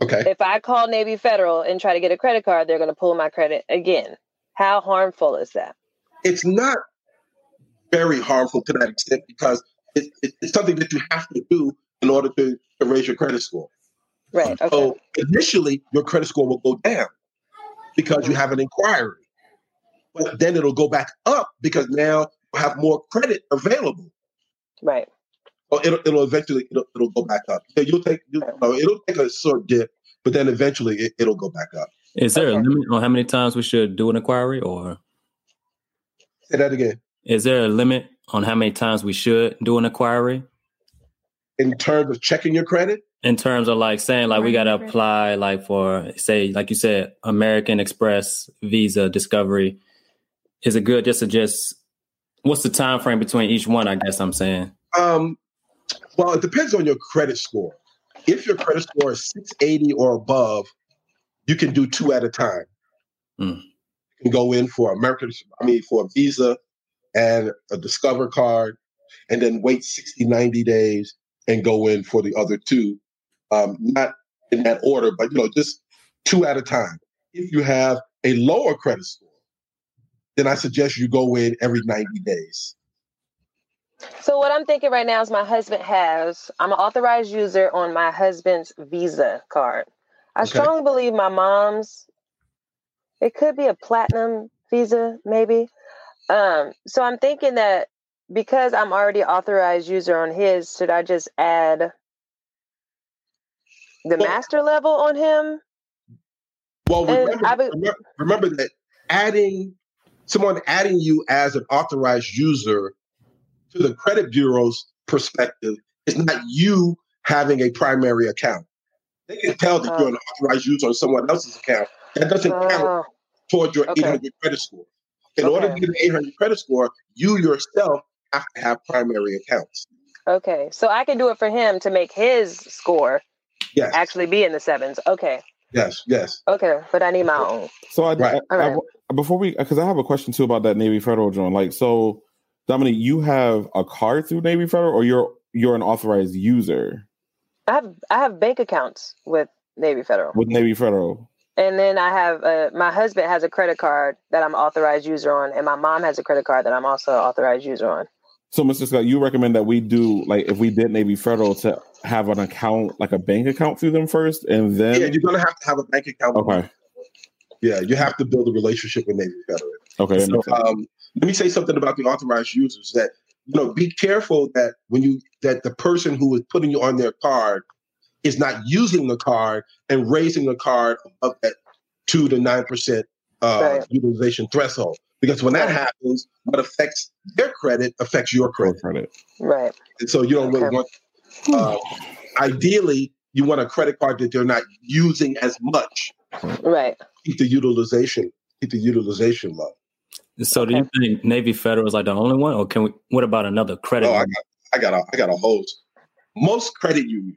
E: Okay.
B: If I call Navy Federal and try to get a credit card, they're going to pull my credit again. How harmful is that?
E: It's not very harmful to that extent because it, it, it's something that you have to do in order to, to raise your credit score.
B: Right. Okay.
E: So initially, your credit score will go down because you mm-hmm. have an inquiry, but then it'll go back up because now you have more credit available.
B: Right.
E: So it'll, it'll eventually it'll, it'll go back up. So you'll take you know, uh, it'll take a short dip, but then eventually it, it'll go back up.
D: Is there okay. a limit on how many times we should do an inquiry, or
E: say that again?
D: Is there a limit on how many times we should do an inquiry?
E: In terms of checking your credit?
D: In terms of like saying like we got to apply like for say like you said American Express, Visa, Discovery. Is it good just to just what's the time frame between each one? I guess I'm saying.
E: Um, well, it depends on your credit score. If your credit score is 680 or above, you can do two at a time. Mm. You can go in for American, I mean, for a Visa, and a Discover card, and then wait 60, 90 days and go in for the other two. Um, not in that order, but you know, just two at a time. If you have a lower credit score, then I suggest you go in every 90 days.
B: So what I'm thinking right now is my husband has. I'm an authorized user on my husband's Visa card. I
E: Okay.
B: strongly believe my mom's. It could be a platinum Visa, maybe. Um, so I'm thinking that because I'm already authorized user on his, should I just add the
E: Well-
B: master level on him?
E: Well, remember,
B: be-
E: remember, that adding someone adding you as an authorized user to the credit bureau's perspective is not you having a primary account. They can tell that you're an authorized user on someone else's account. That doesn't count
B: Oh,
E: towards your
B: okay.
E: 800 credit score. In order to get an 800 credit score, you yourself have to have primary accounts.
B: okay. So I can do it for him to make his score
E: Yes,
B: actually be in the sevens. Okay.
E: yes, yes.
B: Okay. But I need my own.
F: So I,
E: Right.
F: I-
B: All
F: I-
B: right.
F: before we because I have a question too about that Navy Federal joint. Like, so Dominique, you have a card through Navy Federal, or you're you're an authorized user
B: I have I have bank accounts with Navy Federal,
F: with Navy Federal.
B: And then I have uh, my husband has a credit card that I'm authorized user on, and my mom has a credit card that I'm also authorized user on.
F: So, Mr. Scott, you recommend that we do like if we did Navy Federal to have an account, like a bank account through them first, and then
E: Yeah, you're going to have to have a bank account.
F: okay,
E: Yeah, you have to build a relationship with Navy Federal.
F: okay,
E: So, um, let me say something about the authorized users that you know be careful that when you that the person who is putting you on their card is not using the card and raising the card above that two to nine percent uh,
B: Right.
E: utilization threshold. Because when that happens, what affects their credit affects your credit,
F: credit.
B: Right.
E: and so you don't really want. Uh, ideally, you want a credit card that they're not using as much.
B: Right.
E: Keep the utilization, keep the utilization low.
D: So do you think Navy Federal is like the only one, or can we? What about another credit?
E: Oh, I got, I got a, I got a host. Most credit unions,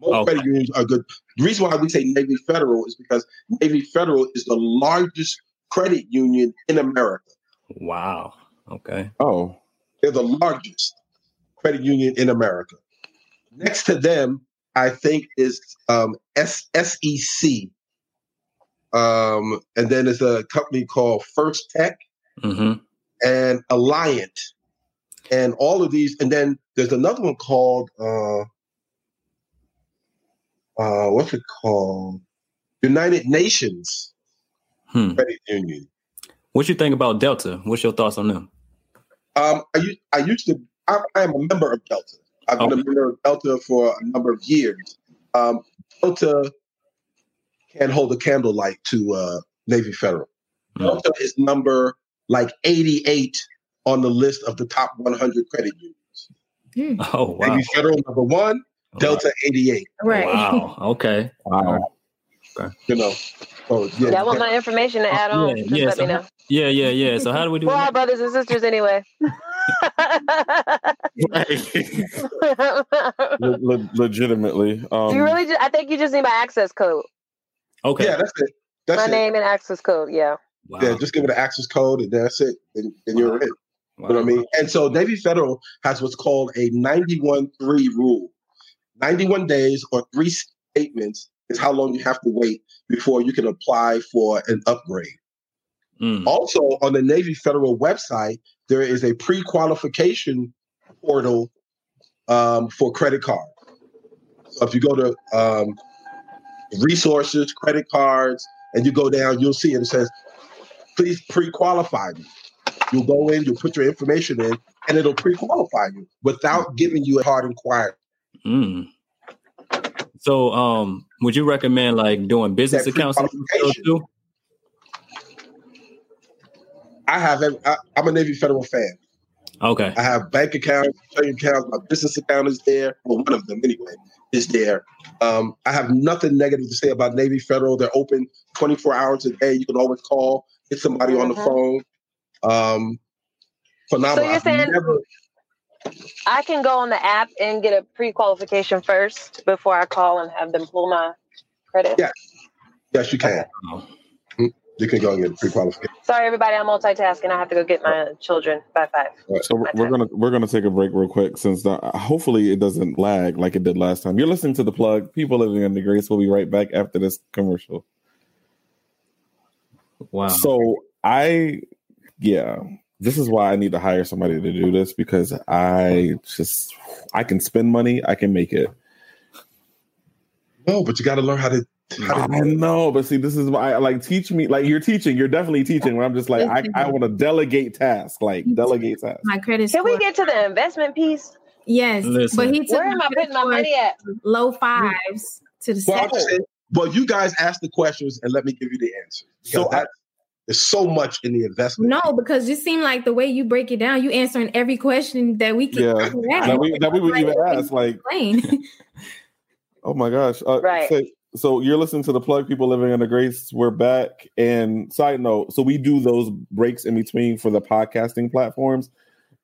E: most
D: Okay.
E: credit unions are good. The reason why we say Navy Federal is because Navy Federal is the largest credit union in America.
D: wow. Okay.
F: Oh,
E: They're the largest credit union in America. Next to them, I think is um, S- SEC, um, and then there's a company called First Tech
D: hmm
E: and Alliant, and all of these. And then there's another one called uh, uh, what's it called? United Nations
D: Hmm.
E: Credit Union.
D: What you think about Delta? What's your thoughts on them?
E: Um, I, u- I used to. I, I am a member of Delta. I've been a member of Delta for a number of years. Um, Delta can hold a candlelight to uh, Navy Federal.
D: Hmm.
E: Delta is number like 88 on the list of the top 100 credit unions.
D: Oh wow.
E: Navy Federal number one, Delta 88.
C: Right.
D: Wow. Okay.
F: wow. Okay.
E: You know. Oh yeah.
B: Y'all want my information to add on?
D: Yeah,
B: Just
D: yeah,
B: let
D: so
B: me know.
D: Yeah, yeah, yeah. So how do we do
B: We're all brothers and sisters anyway.
F: Le- le- legitimately. Um,
B: you really just, I think you just need my access code.
D: Okay.
E: Yeah, that's it. That's
B: my
E: it.
B: name and access code. Yeah.
D: Wow.
E: Yeah, just give it an access code and that's it. And, and you're in.
D: Wow.
E: You know what I mean? And so Navy Federal has what's called a 91 3 rule. 91 days or three statements is how long you have to wait before you can apply for an upgrade.
D: Mm.
E: Also, on the Navy Federal website, there is a pre qualification portal um, for credit cards. So if you go to um, resources, credit cards, and you go down, you'll see it. It says, please pre qualify me. You'll go in, you'll put your information in, and it'll pre qualify you without giving you a hard inquiry.
D: Mm. So, um, would you recommend like doing business accounts too?
E: I have, every- I, I'm a Navy Federal fan.
D: Okay.
E: I have bank accounts, trading accounts. My business account is there. Well, one of them anyway is there. Um, I have nothing negative to say about Navy Federal. They're open 24 hours a day. You can always call, get somebody on the
B: Mhm.
E: phone. Um, phenomenal.
B: So you're
E: I've
B: saying-
E: never-
B: I can go on the app and get a pre-qualification first before I call and have them pull my credit.
E: Yeah. yes, you can. You can go and get pre-qualification.
B: Sorry, everybody. I'm multitasking. I have to go get my children by five.
F: So we're, we're gonna we're gonna take a break real quick since the, hopefully it doesn't lag like it did last time. You're listening to the plug. People living under grace. We'll be right back after this commercial.
D: Wow.
F: So I, yeah, this is why I need to hire somebody to do this because I just I can spend money, I can make it.
E: No, but you got to learn how to. How to
F: I know, but see, this is why I like teach me. Like you're teaching, you're definitely teaching. Where I'm just like, I, I want to delegate tasks, like delegate tasks.
C: My credit
B: Can we get to the investment piece?
C: yes,
D: Listen.
C: but he took
B: Where am I putting my money at?
C: low fives to the
E: well, I'm
C: seven.
E: just saying, well, you guys ask the questions and let me give you the answer.
F: So
E: So that, there's so much in the investment.
C: No, because it seemed like the way you break it down, you answering every question that we can
F: Yeah,
C: ask.
F: that we that we would even ask. Like, oh my gosh, uh,
B: Right.
F: So, so you're listening to the plug people living under grace. We're back. And side note, so we do those breaks in between for the podcasting platforms.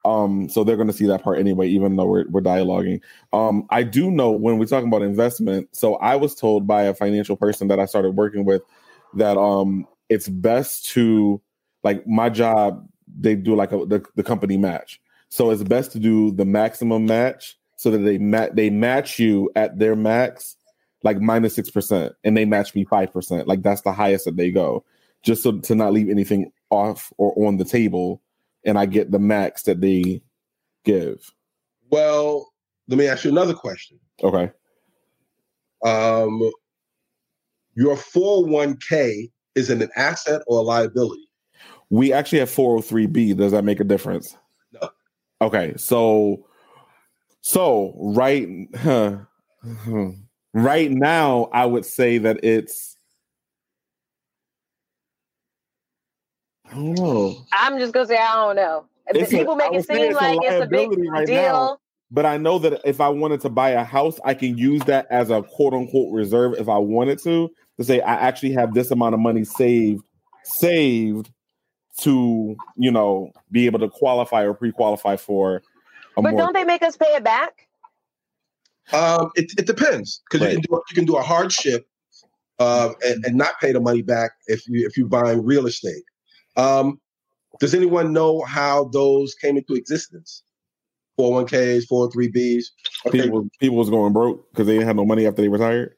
F: Um, so they're going to see that part anyway, even though we're we're dialoguing. Um, I do know when we're talking about investment. So I was told by a financial person that I started working with that um it's best to like my job. They do like a, the the company match. So it's best to do the maximum match so that they ma- they match you at their max, like minus six percent, and they match me five percent. Like that's the highest that they go, just so to not leave anything off or on the table, and I get the max that they give.
E: Well, let me ask you another question.
F: Okay.
E: Um, your 401k is it an asset or a liability?
F: We actually have 403b. Does that make a difference?
E: No.
F: Okay. So so right huh, right now I would say that it's I don't know.
B: I'm just gonna say I don't know.
F: It's
B: People
F: I
B: make it seem
F: it's a
B: like it's a big
F: right
B: deal.
F: now. But I know that if I wanted to buy a house, I can use that as a quote unquote reserve if I wanted to, to say I actually have this amount of money saved, saved to, you know, be able to qualify or pre-qualify for a
B: But
F: mortgage.
B: don't they make us pay it back?
E: Um, it, it depends because
F: Right.
E: you can do you can do a hardship uh, and, and not pay the money back if you if you're buying real estate. Um, does anyone know how those came into existence? 401ks, 403bs. Okay,
F: people, people was going broke because they didn't have no money after they retired.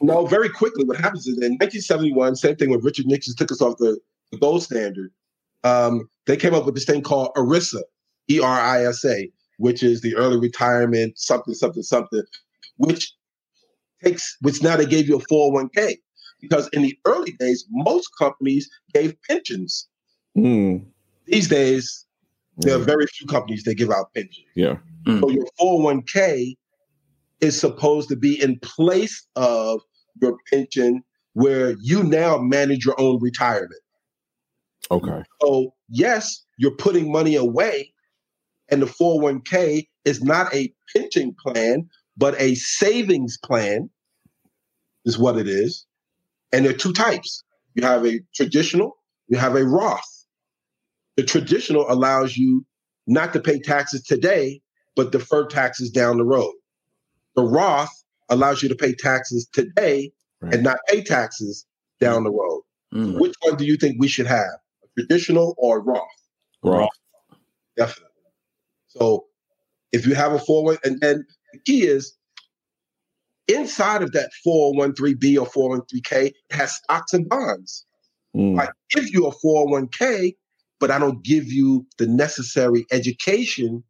E: No, very quickly. What happens is in 1971, same thing when Richard Nixon took us off the, the gold standard. Um, they came up with this thing called ERISA, E R I S A, which is the early retirement something something something, which takes which now they gave you a 401k because in the early days most companies gave pensions.
F: Hmm.
E: These days there are very few companies that give out pensions.
F: Yeah.
E: So your 401k is supposed to be in place of your pension where you now manage your own retirement.
F: Okay.
E: So, yes, you're putting money away, and the 401k is not a pension plan, but a savings plan, is what it is. And there are two types you have a traditional, you have a Roth. The traditional allows you not to pay taxes today, but defer taxes down the road. The Roth allows you to pay taxes today
F: Right.
E: and not pay taxes down the road.
D: Mm.
E: Which one do you think we should have? A traditional or a Roth?
F: Roth.
E: Definitely. So if you have a 401, and then the key is inside of that 401b or 401k it has stocks and bonds.
F: Mm.
E: I give you a 401k, but I don't give you the necessary education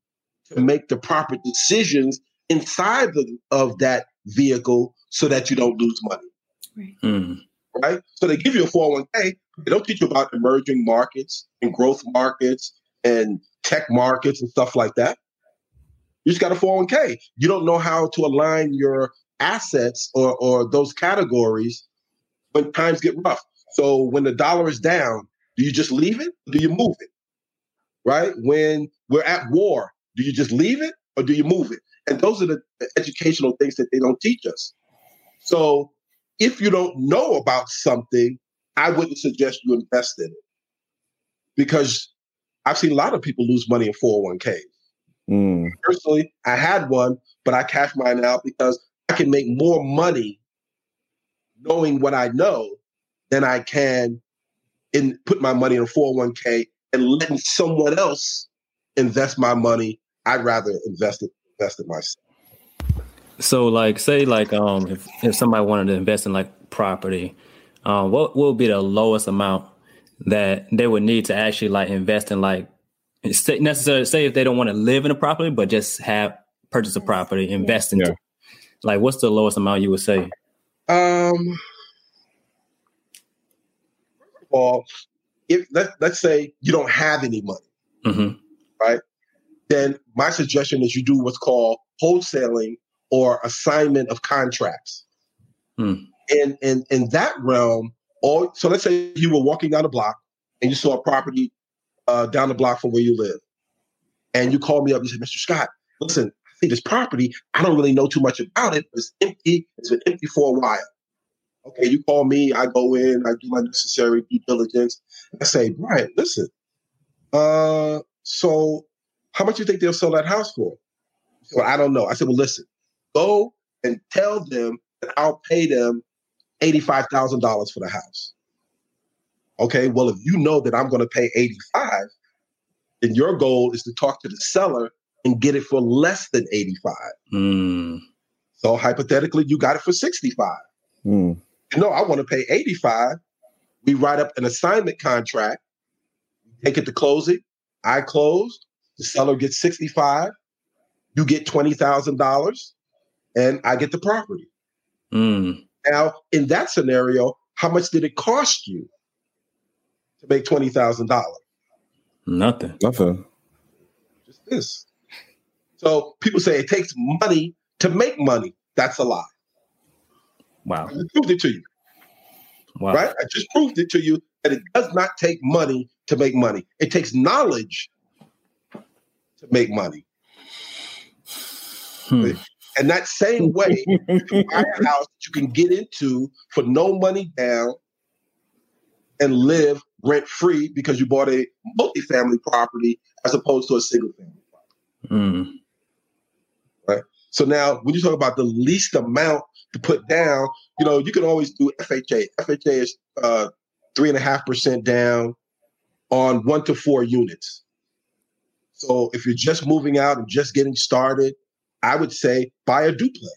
E: to make the proper decisions inside the, of that vehicle so that you don't lose money
D: Mm.
E: right? So they give you a 401k. They don't teach you about emerging markets and growth markets and tech markets and stuff like that. You just got a 401k. You don't know how to align your assets or, or those categories when times get rough. So when the dollar is down, do you just leave it? Or do you move it? Right? When we're at war, do you just leave it or do you move it? And those are the the educational things that they don't teach us. So if you don't know about something, I wouldn't suggest you invest in it because I've seen a lot of people lose money in 401k.
F: Mm.
E: Personally, I had one, but I cashed mine out because I can make more money knowing what I know than I can in put my money in a 401k and letting someone else invest my money. I'd rather invest it invest it myself.
D: So, like, say, like, um, if, if somebody wanted to invest in like property, um, what what would be the lowest amount that they would need to actually like invest in like say, necessarily say if they don't want to live in a property, but just have purchase a property, invest in
F: Yeah.
D: it. Like, what's the lowest amount you would say?
E: Um, first of all, if let, let's say you don't have any money,
D: hmm
E: then my suggestion is you do what's called wholesaling or assignment of contracts.
D: Hmm.
E: And in in that realm, all so let's say you were walking down the block and you saw a property uh, down the block from where you live, and you called me up and said, "Mr. Scott, listen, I see this property. I don't really know too much about it. It's empty. It's been empty for a while." Okay, you call me. I go in. I do my necessary due diligence. I say, Brian, listen. Uh, so how much do you think they'll sell that house for? So I don't know. I said, well, listen, go and tell them that I'll pay them eighty-five thousand dollars for the house. Okay, well, if you know that I'm going to pay eighty-five, then your goal is to talk to the seller and get it for less than eighty-five.
D: Mm.
E: So hypothetically, you got it for sixty-five.
F: Hmm.
E: You know, I want to pay eighty-five. We write up an assignment contract, take it to closing. I close. The seller gets sixty-five. You get twenty thousand dollars, and I get the property.
D: Mm.
E: Now, in that scenario, how much did it cost you to make twenty thousand dollars?
D: Nothing.
F: Nothing.
E: Just this. So people say it takes money to make money. That's a lie.
D: Wow.
E: I proved it to you,
D: Wow.
E: right? I just proved it to you that it does not take money to make money. It takes knowledge to make money.
D: Hmm.
E: And that same way, you can buy a house that you can get into for no money down and live rent free because you bought a multifamily property as opposed to a single family.
D: Mm.
E: So now, when you talk about the least amount to put down, you know, you can always do FHA. FHA is uh, three and a half percent down on one to four units. So if you're just moving out and just getting started, I would say buy a duplex.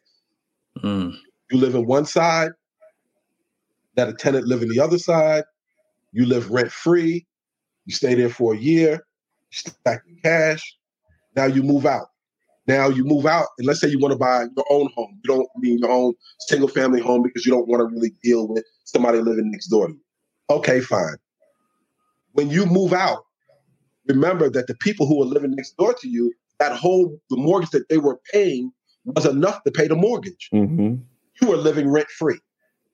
D: Mm.
E: You live in one side, that a tenant live in the other side. You live rent free. You stay there for a year. You stack your cash. Now you move out. Now you move out, and let's say you want to buy your own home. You don't mean your own single family home because you don't want to really deal with somebody living next door to you. Okay, fine. When you move out, remember that the people who are living next door to you, that whole the mortgage that they were paying was enough to pay the mortgage.
F: hmm
E: You were living rent free.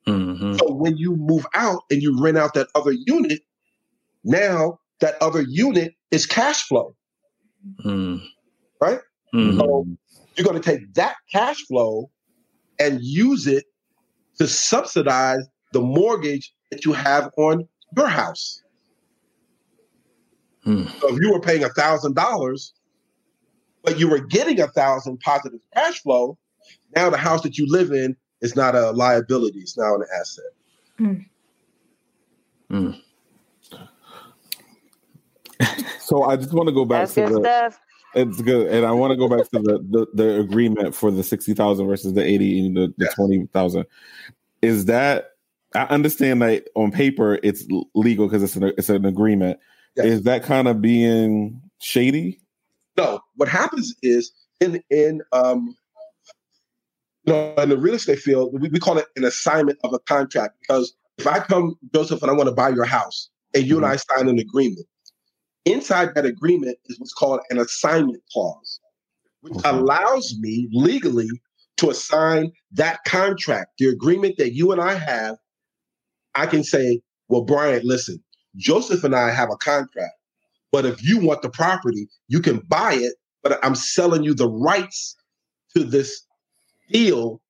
D: hmm
E: So when you move out and you rent out that other unit, now that other unit is cash flow.
D: Mm.
E: Right?
D: Mhm.
E: So you're going to take that cash flow and use it to subsidize the mortgage that you have on your house.
D: Mm.
E: So if you were paying a thousand dollars, but you were getting a thousand positive cash flow, now the house that you live in is not a liability; it's now an asset.
D: Mm.
F: So I just want to go back
B: That's
F: to
B: good
F: the.
B: stuff.
F: It's good, and I want to go back to the the, the agreement for the sixty thousand versus the eighty and the, the
E: Yes.
F: twenty thousand. Is that I understand that on paper it's legal because it's an it's an agreement. Is that kind of being shady?
E: No, what happens is in in um you know in the real estate field we, we call it an assignment of a contract because if I come Joseph and I want to buy your house and you and I sign an agreement, inside that agreement is what's called an assignment clause, which
F: Okay.
E: allows me legally to assign that contract, the agreement that you and I have. I can say, well, Brian, listen, Joseph and I have a contract. But if you want the property, you can buy it, but I'm selling you the rights to this deal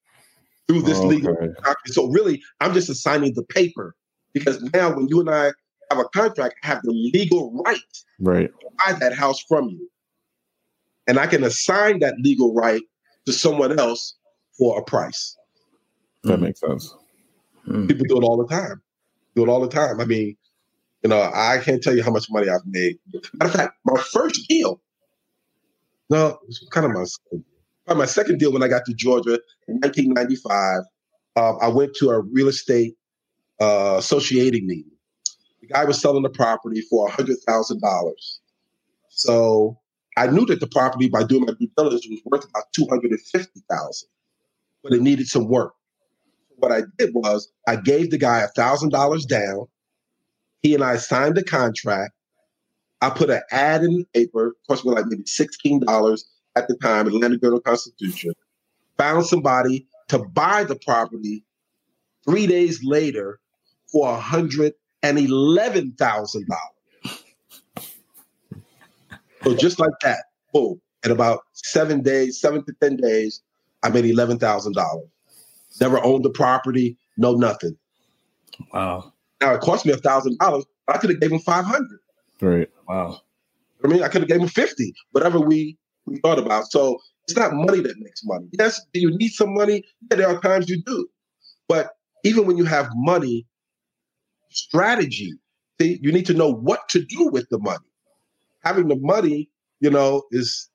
E: through this legal
F: Okay.
E: document. So really, I'm just assigning the paper because now when you and I have a contract, I have the legal right
F: Right.
E: to buy that house from you. And I can assign that legal right to someone else for a price.
F: That makes sense.
D: Mm.
E: People do it all the time. Do it all the time. I mean, you know, I can't tell you how much money I've made. Matter of fact, my first deal, no, kind of my second, probably my second deal when I got to Georgia in 1995. Um, I went to a real estate uh, associating meeting. The guy was selling the property for $100,000. So I knew that the property, by doing my due diligence, was worth about two hundred and fifty thousand, but it needed some work. What I did was I gave the guy a thousand dollars down. He and I signed the contract. I put an ad in the paper, cost me like maybe sixteen dollars at the time, Atlanta Journal Constitution. Found somebody to buy the property three days later for a hundred and eleven thousand dollars. So just like that, boom. In about seven days, seven to ten days, I made eleven thousand dollars. Never owned the property, no nothing.
D: Wow.
E: Now it cost me a thousand dollars. I could have gave him five hundred.
F: Right.
D: Wow.
E: I mean, I could have gave him fifty. Whatever we we thought about. So it's not money that makes money. Yes, do you need some money? Yeah, there are times you do. But even when you have money, strategy, see, you need to know what to do with the money. Having the money, you know, is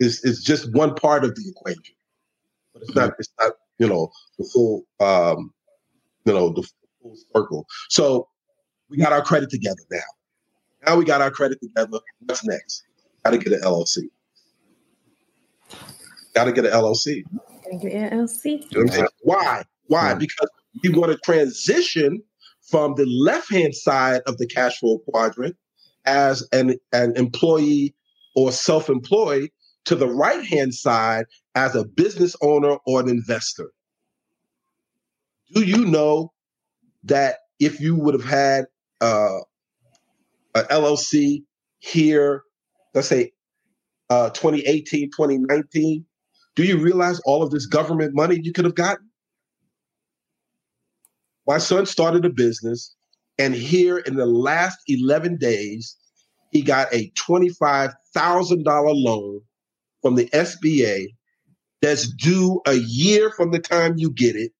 E: is is just one part of the equation. But it's not it's not, you know, the full um, you know, the full circle. So we got our credit together now. Now we got our credit together. What's next? Got to get an LLC. Got to get an LLC.
C: Thank you, LLC.
E: You know what I'm saying? Why? Why? Because we want to transition from the left hand side of the cash flow quadrant as an, an employee or self employed to the right hand side as a business owner or an investor. Do you know that if you would have had uh, an LLC here, let's say uh, 2018, 2019, do you realize all of this government money you could have gotten? My son started a business, and here in the last 11 days, he got a $25,000 loan from the SBA that's due a year from the time you get it.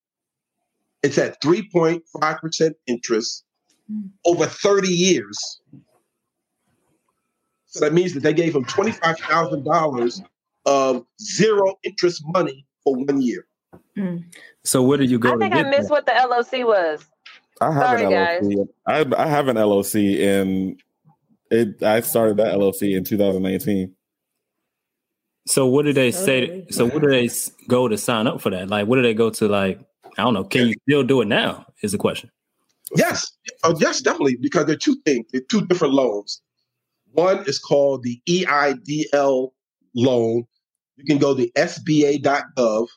E: It's at 3.5% interest hmm. over 30 years. So that means that they gave him $25,000 of zero interest money for one year. Hmm.
D: So where did you go?
B: I
D: to
B: think I missed
D: that?
B: what the LOC was.
F: I have
B: Sorry,
F: an
B: guys.
F: LLC. I, I have an LLC, and it. I started that LLC in 2019.
D: So what did they say?
C: Totally.
D: So what do they go to sign up for that? Like, what do they go to? Like, I don't know. Can you still do it now? Is the question.
E: Yes, oh, yes, definitely, because they're two things. They're two different loans. One is called the EIDL loan. You can go to SBA.gov,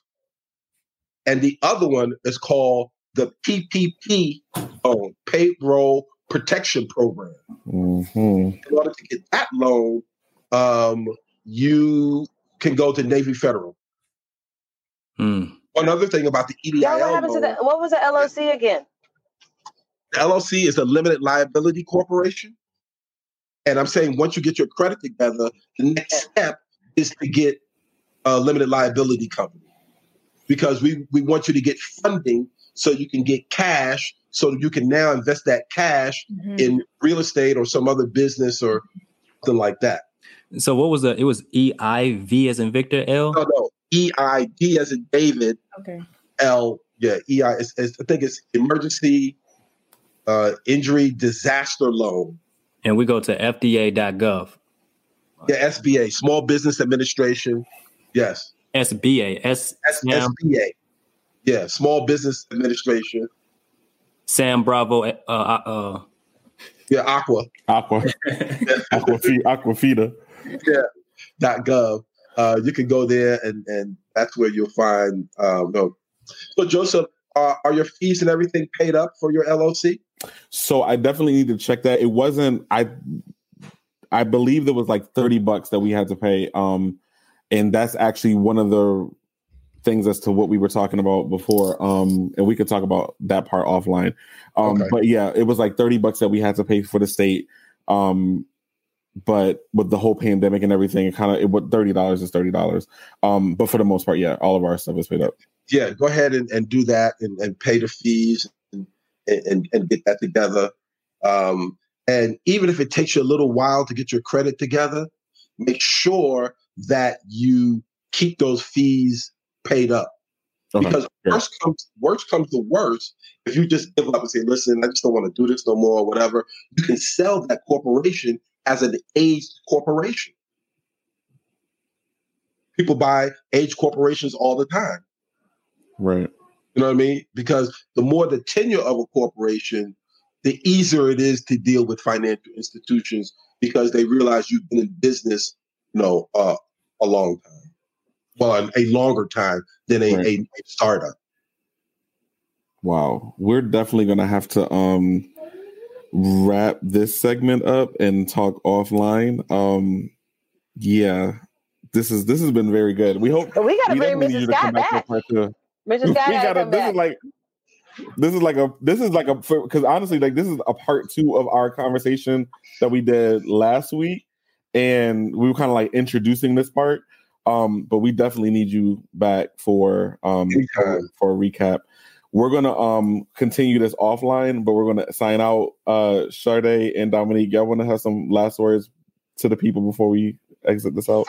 E: and the other one is called the PPP loan, Payroll Protection Program.
F: hmm
E: In order to get that loan, um, you can go to Navy Federal.
D: Hmm.
E: One other thing about the E EIDL
B: Yeah, what happened to
E: loan,
B: the what was the LOC again?
E: the LLC is a limited liability corporation. And I'm saying once you get your credit together, the next step is to get a limited liability company because we, we want you to get funding so you can get cash so you can now invest that cash
C: Mhm.
E: in real estate or some other business or something like that.
D: So what was the? It was E I V as in Victor L.
E: No, no. EID as in David,
C: Okay.
E: L, yeah, EI, it's, it's, I think it's emergency uh, injury disaster loan.
D: And we go to FDA.gov.
E: Yeah, SBA, Small Business Administration. Yes.
D: SBA. S.
E: S- SBA. Yeah, Small Business Administration.
D: Sam Bravo. Uh, uh, uh,
E: Yeah, Aqua.
F: Aqua, Aquafina, Aquafina.
E: Dot gov. Uh, you can go there and, and that's where you'll find um no. So Joseph, uh, are your fees and everything paid up for your LLC?
F: So I definitely need to check that. It wasn't. I I believe there was like thirty bucks that we had to pay. Um, and that's actually one of the things as to what we were talking about before. Um, and we could talk about that part offline. Um,
E: Okay.
F: but yeah, it was like thirty bucks that we had to pay for the state. Um, but with the whole pandemic and everything, it kind of it what thirty dollars is thirty dollars. Um, but for the most part, yeah, all of our stuff is paid up.
E: Yeah, go ahead and, and do that and, and pay the fees and, and, and get that together. Um, and even if it takes you a little while to get your credit together, make sure that you keep those fees paid up.
F: Okay,
E: Because worst comes worst comes to worst, if you just give up and say, "Listen, I just don't want to do this no more," or whatever, you can sell that corporation as an aged corporation. People buy aged corporations all the time.
F: Right.
E: You know what I mean? Because the more the tenure of a corporation, the easier it is to deal with financial institutions because they realize you've been in business, you know, uh, a long time. Well, a longer time than a,
F: Right.
E: a, a startup.
F: Wow. We're definitely gonna have to um wrap this segment up and talk offline. Um yeah. This is this has been very good. We hope
B: But we gotta
F: we
B: bring Mrs.
F: you to
B: Scott
F: come back
B: back.
F: for part two.
B: Mrs. Scott
F: we
B: gotta
F: gotta this
B: back.
F: is like this is like a this is like a because honestly like this is a part two of our conversation that we did last week and we were kind of like introducing this part um but we definitely need you back for um for, for a recap we're gonna um continue this offline but we're gonna sign out uh Shardé and Dominique y'all want to have some last words to the people before we exit this out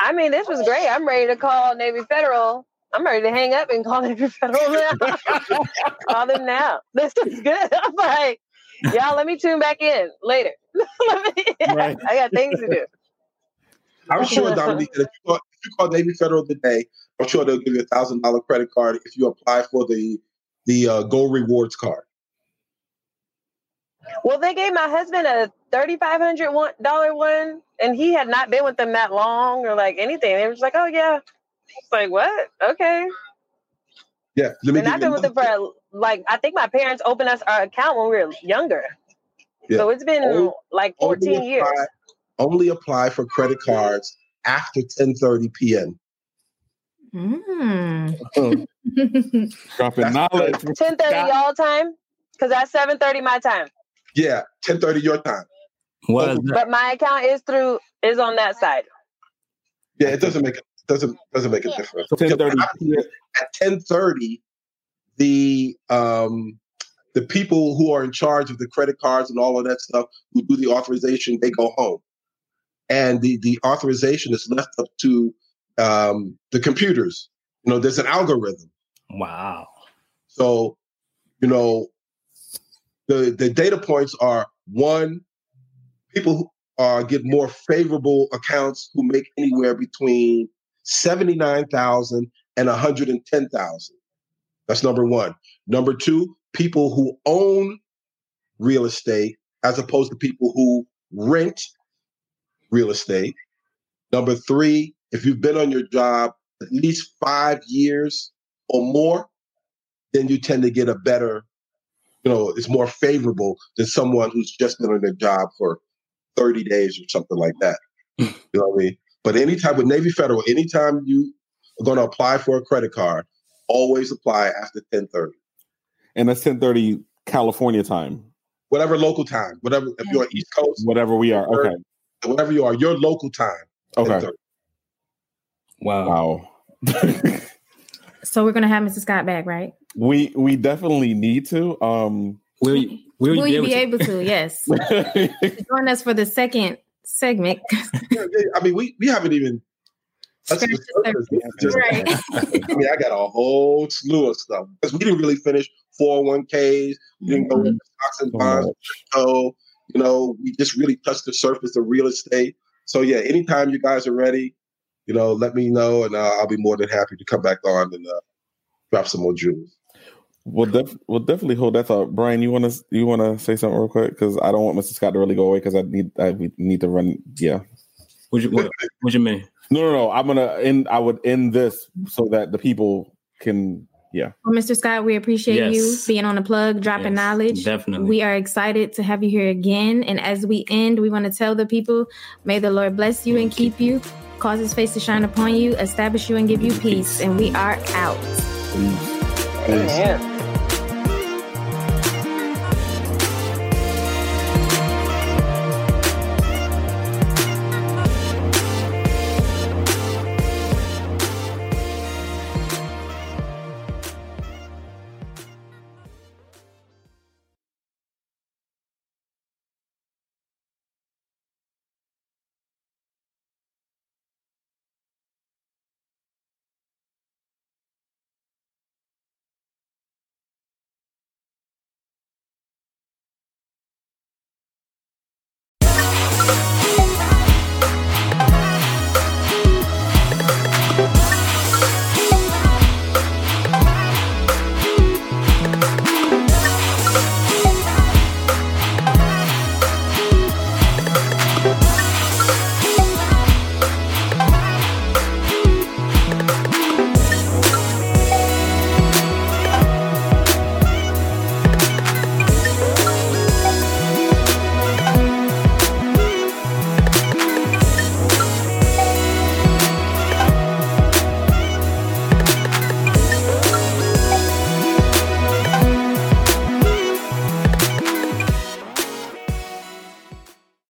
B: I mean, this was great. I'm ready to call Navy Federal. I'm ready to hang up and call Navy Federal now. call them now. This is good. I'm like, y'all, let me tune back in later. Let me-
F: Right.
B: I got things to do.
E: I'm sure, Dominique, that if you, call, if you call Navy Federal today, I'm sure they'll give you a thousand dollar credit card if you apply for the the uh, Gold Rewards card.
B: Well, they gave my husband a thirty-five hundred one dollar one, and he had not been with them that long or like anything. They were just like, "Oh yeah," it's like what? Okay.
E: Yeah, let me
B: And I've been with them for a, like I think my parents opened us our account when we were younger,
E: Yeah.
B: so it's been
E: Only-
B: like fourteen
E: only
B: years.
E: apply, only apply for credit cards after 10:30 p.m.
C: Mm.
F: dropping
E: That's
F: knowledge
B: Ten thirty y'all time, because that's seven thirty my time.
E: Yeah, 10:30 your time.
D: What is that?
B: But my account is through is on that side.
E: Yeah, it doesn't make it doesn't doesn't make a difference.
F: 10:30
E: At 10:30, the um the people who are in charge of the credit cards and all of that stuff who do the authorization, they go home. And the the authorization is left up to um the computers. You know, there's an algorithm.
D: Wow.
E: So, you know, the the data points are one, people who uh, get more favorable accounts who make anywhere between seventy nine thousand and one hundred and ten thousand. That's number one. Number two, people who own real estate as opposed to people who rent real estate. Number three, if you've been on your job at least five years or more, then you tend to get a better, you know, it's more favorable than someone who's just been on their job for 30 days or something like that. Hmm. you know what I mean? But anytime with Navy Federal, anytime you are going to apply for a credit card, always apply after 1030.
F: and that's 10:30 California time
E: Whatever local time, whatever, if you're on East Coast,
F: whatever we are okay
E: whatever you are, your local time.
F: okay
E: 10:30.
D: Wow.
F: wow
C: So we're gonna have Mr. Scott back, right?
F: we we definitely need to um
D: Will you, will you be able
C: be
D: to?
C: able to? Yes. Join us for the second segment.
E: Yeah, yeah, I mean, we, we haven't even. That's
C: Scratch
E: the
C: the
E: surface. This is just-
C: Right.
E: I mean, I got a whole slew of stuff because we didn't really finish 401ks. We didn't go into stocks and bonds.
F: much.
E: So, you know, we just really touched the surface of real estate. So, yeah, anytime you guys are ready, you know, let me know and uh, I'll be more than happy to come back on and uh, drop some more jewels.
F: We'll, def- we'll definitely hold that thought. Brian, you want to you want to say something real quick because I don't want Mr. Scott to really go away because I need I need to run. Yeah,
D: What you, what, what you mean?
F: no, no, no. I'm gonna end. I would end this so that the people can. Yeah,
C: Well, Mr. Scott, we appreciate you being on the plug, dropping
D: Yes,
C: knowledge.
D: Definitely.
C: We are excited to have you here again. And as we end, we want to tell the people, may the Lord bless you and keep you, cause his face to shine upon you, establish you and give you peace. And we are out.
F: please.
B: Amen.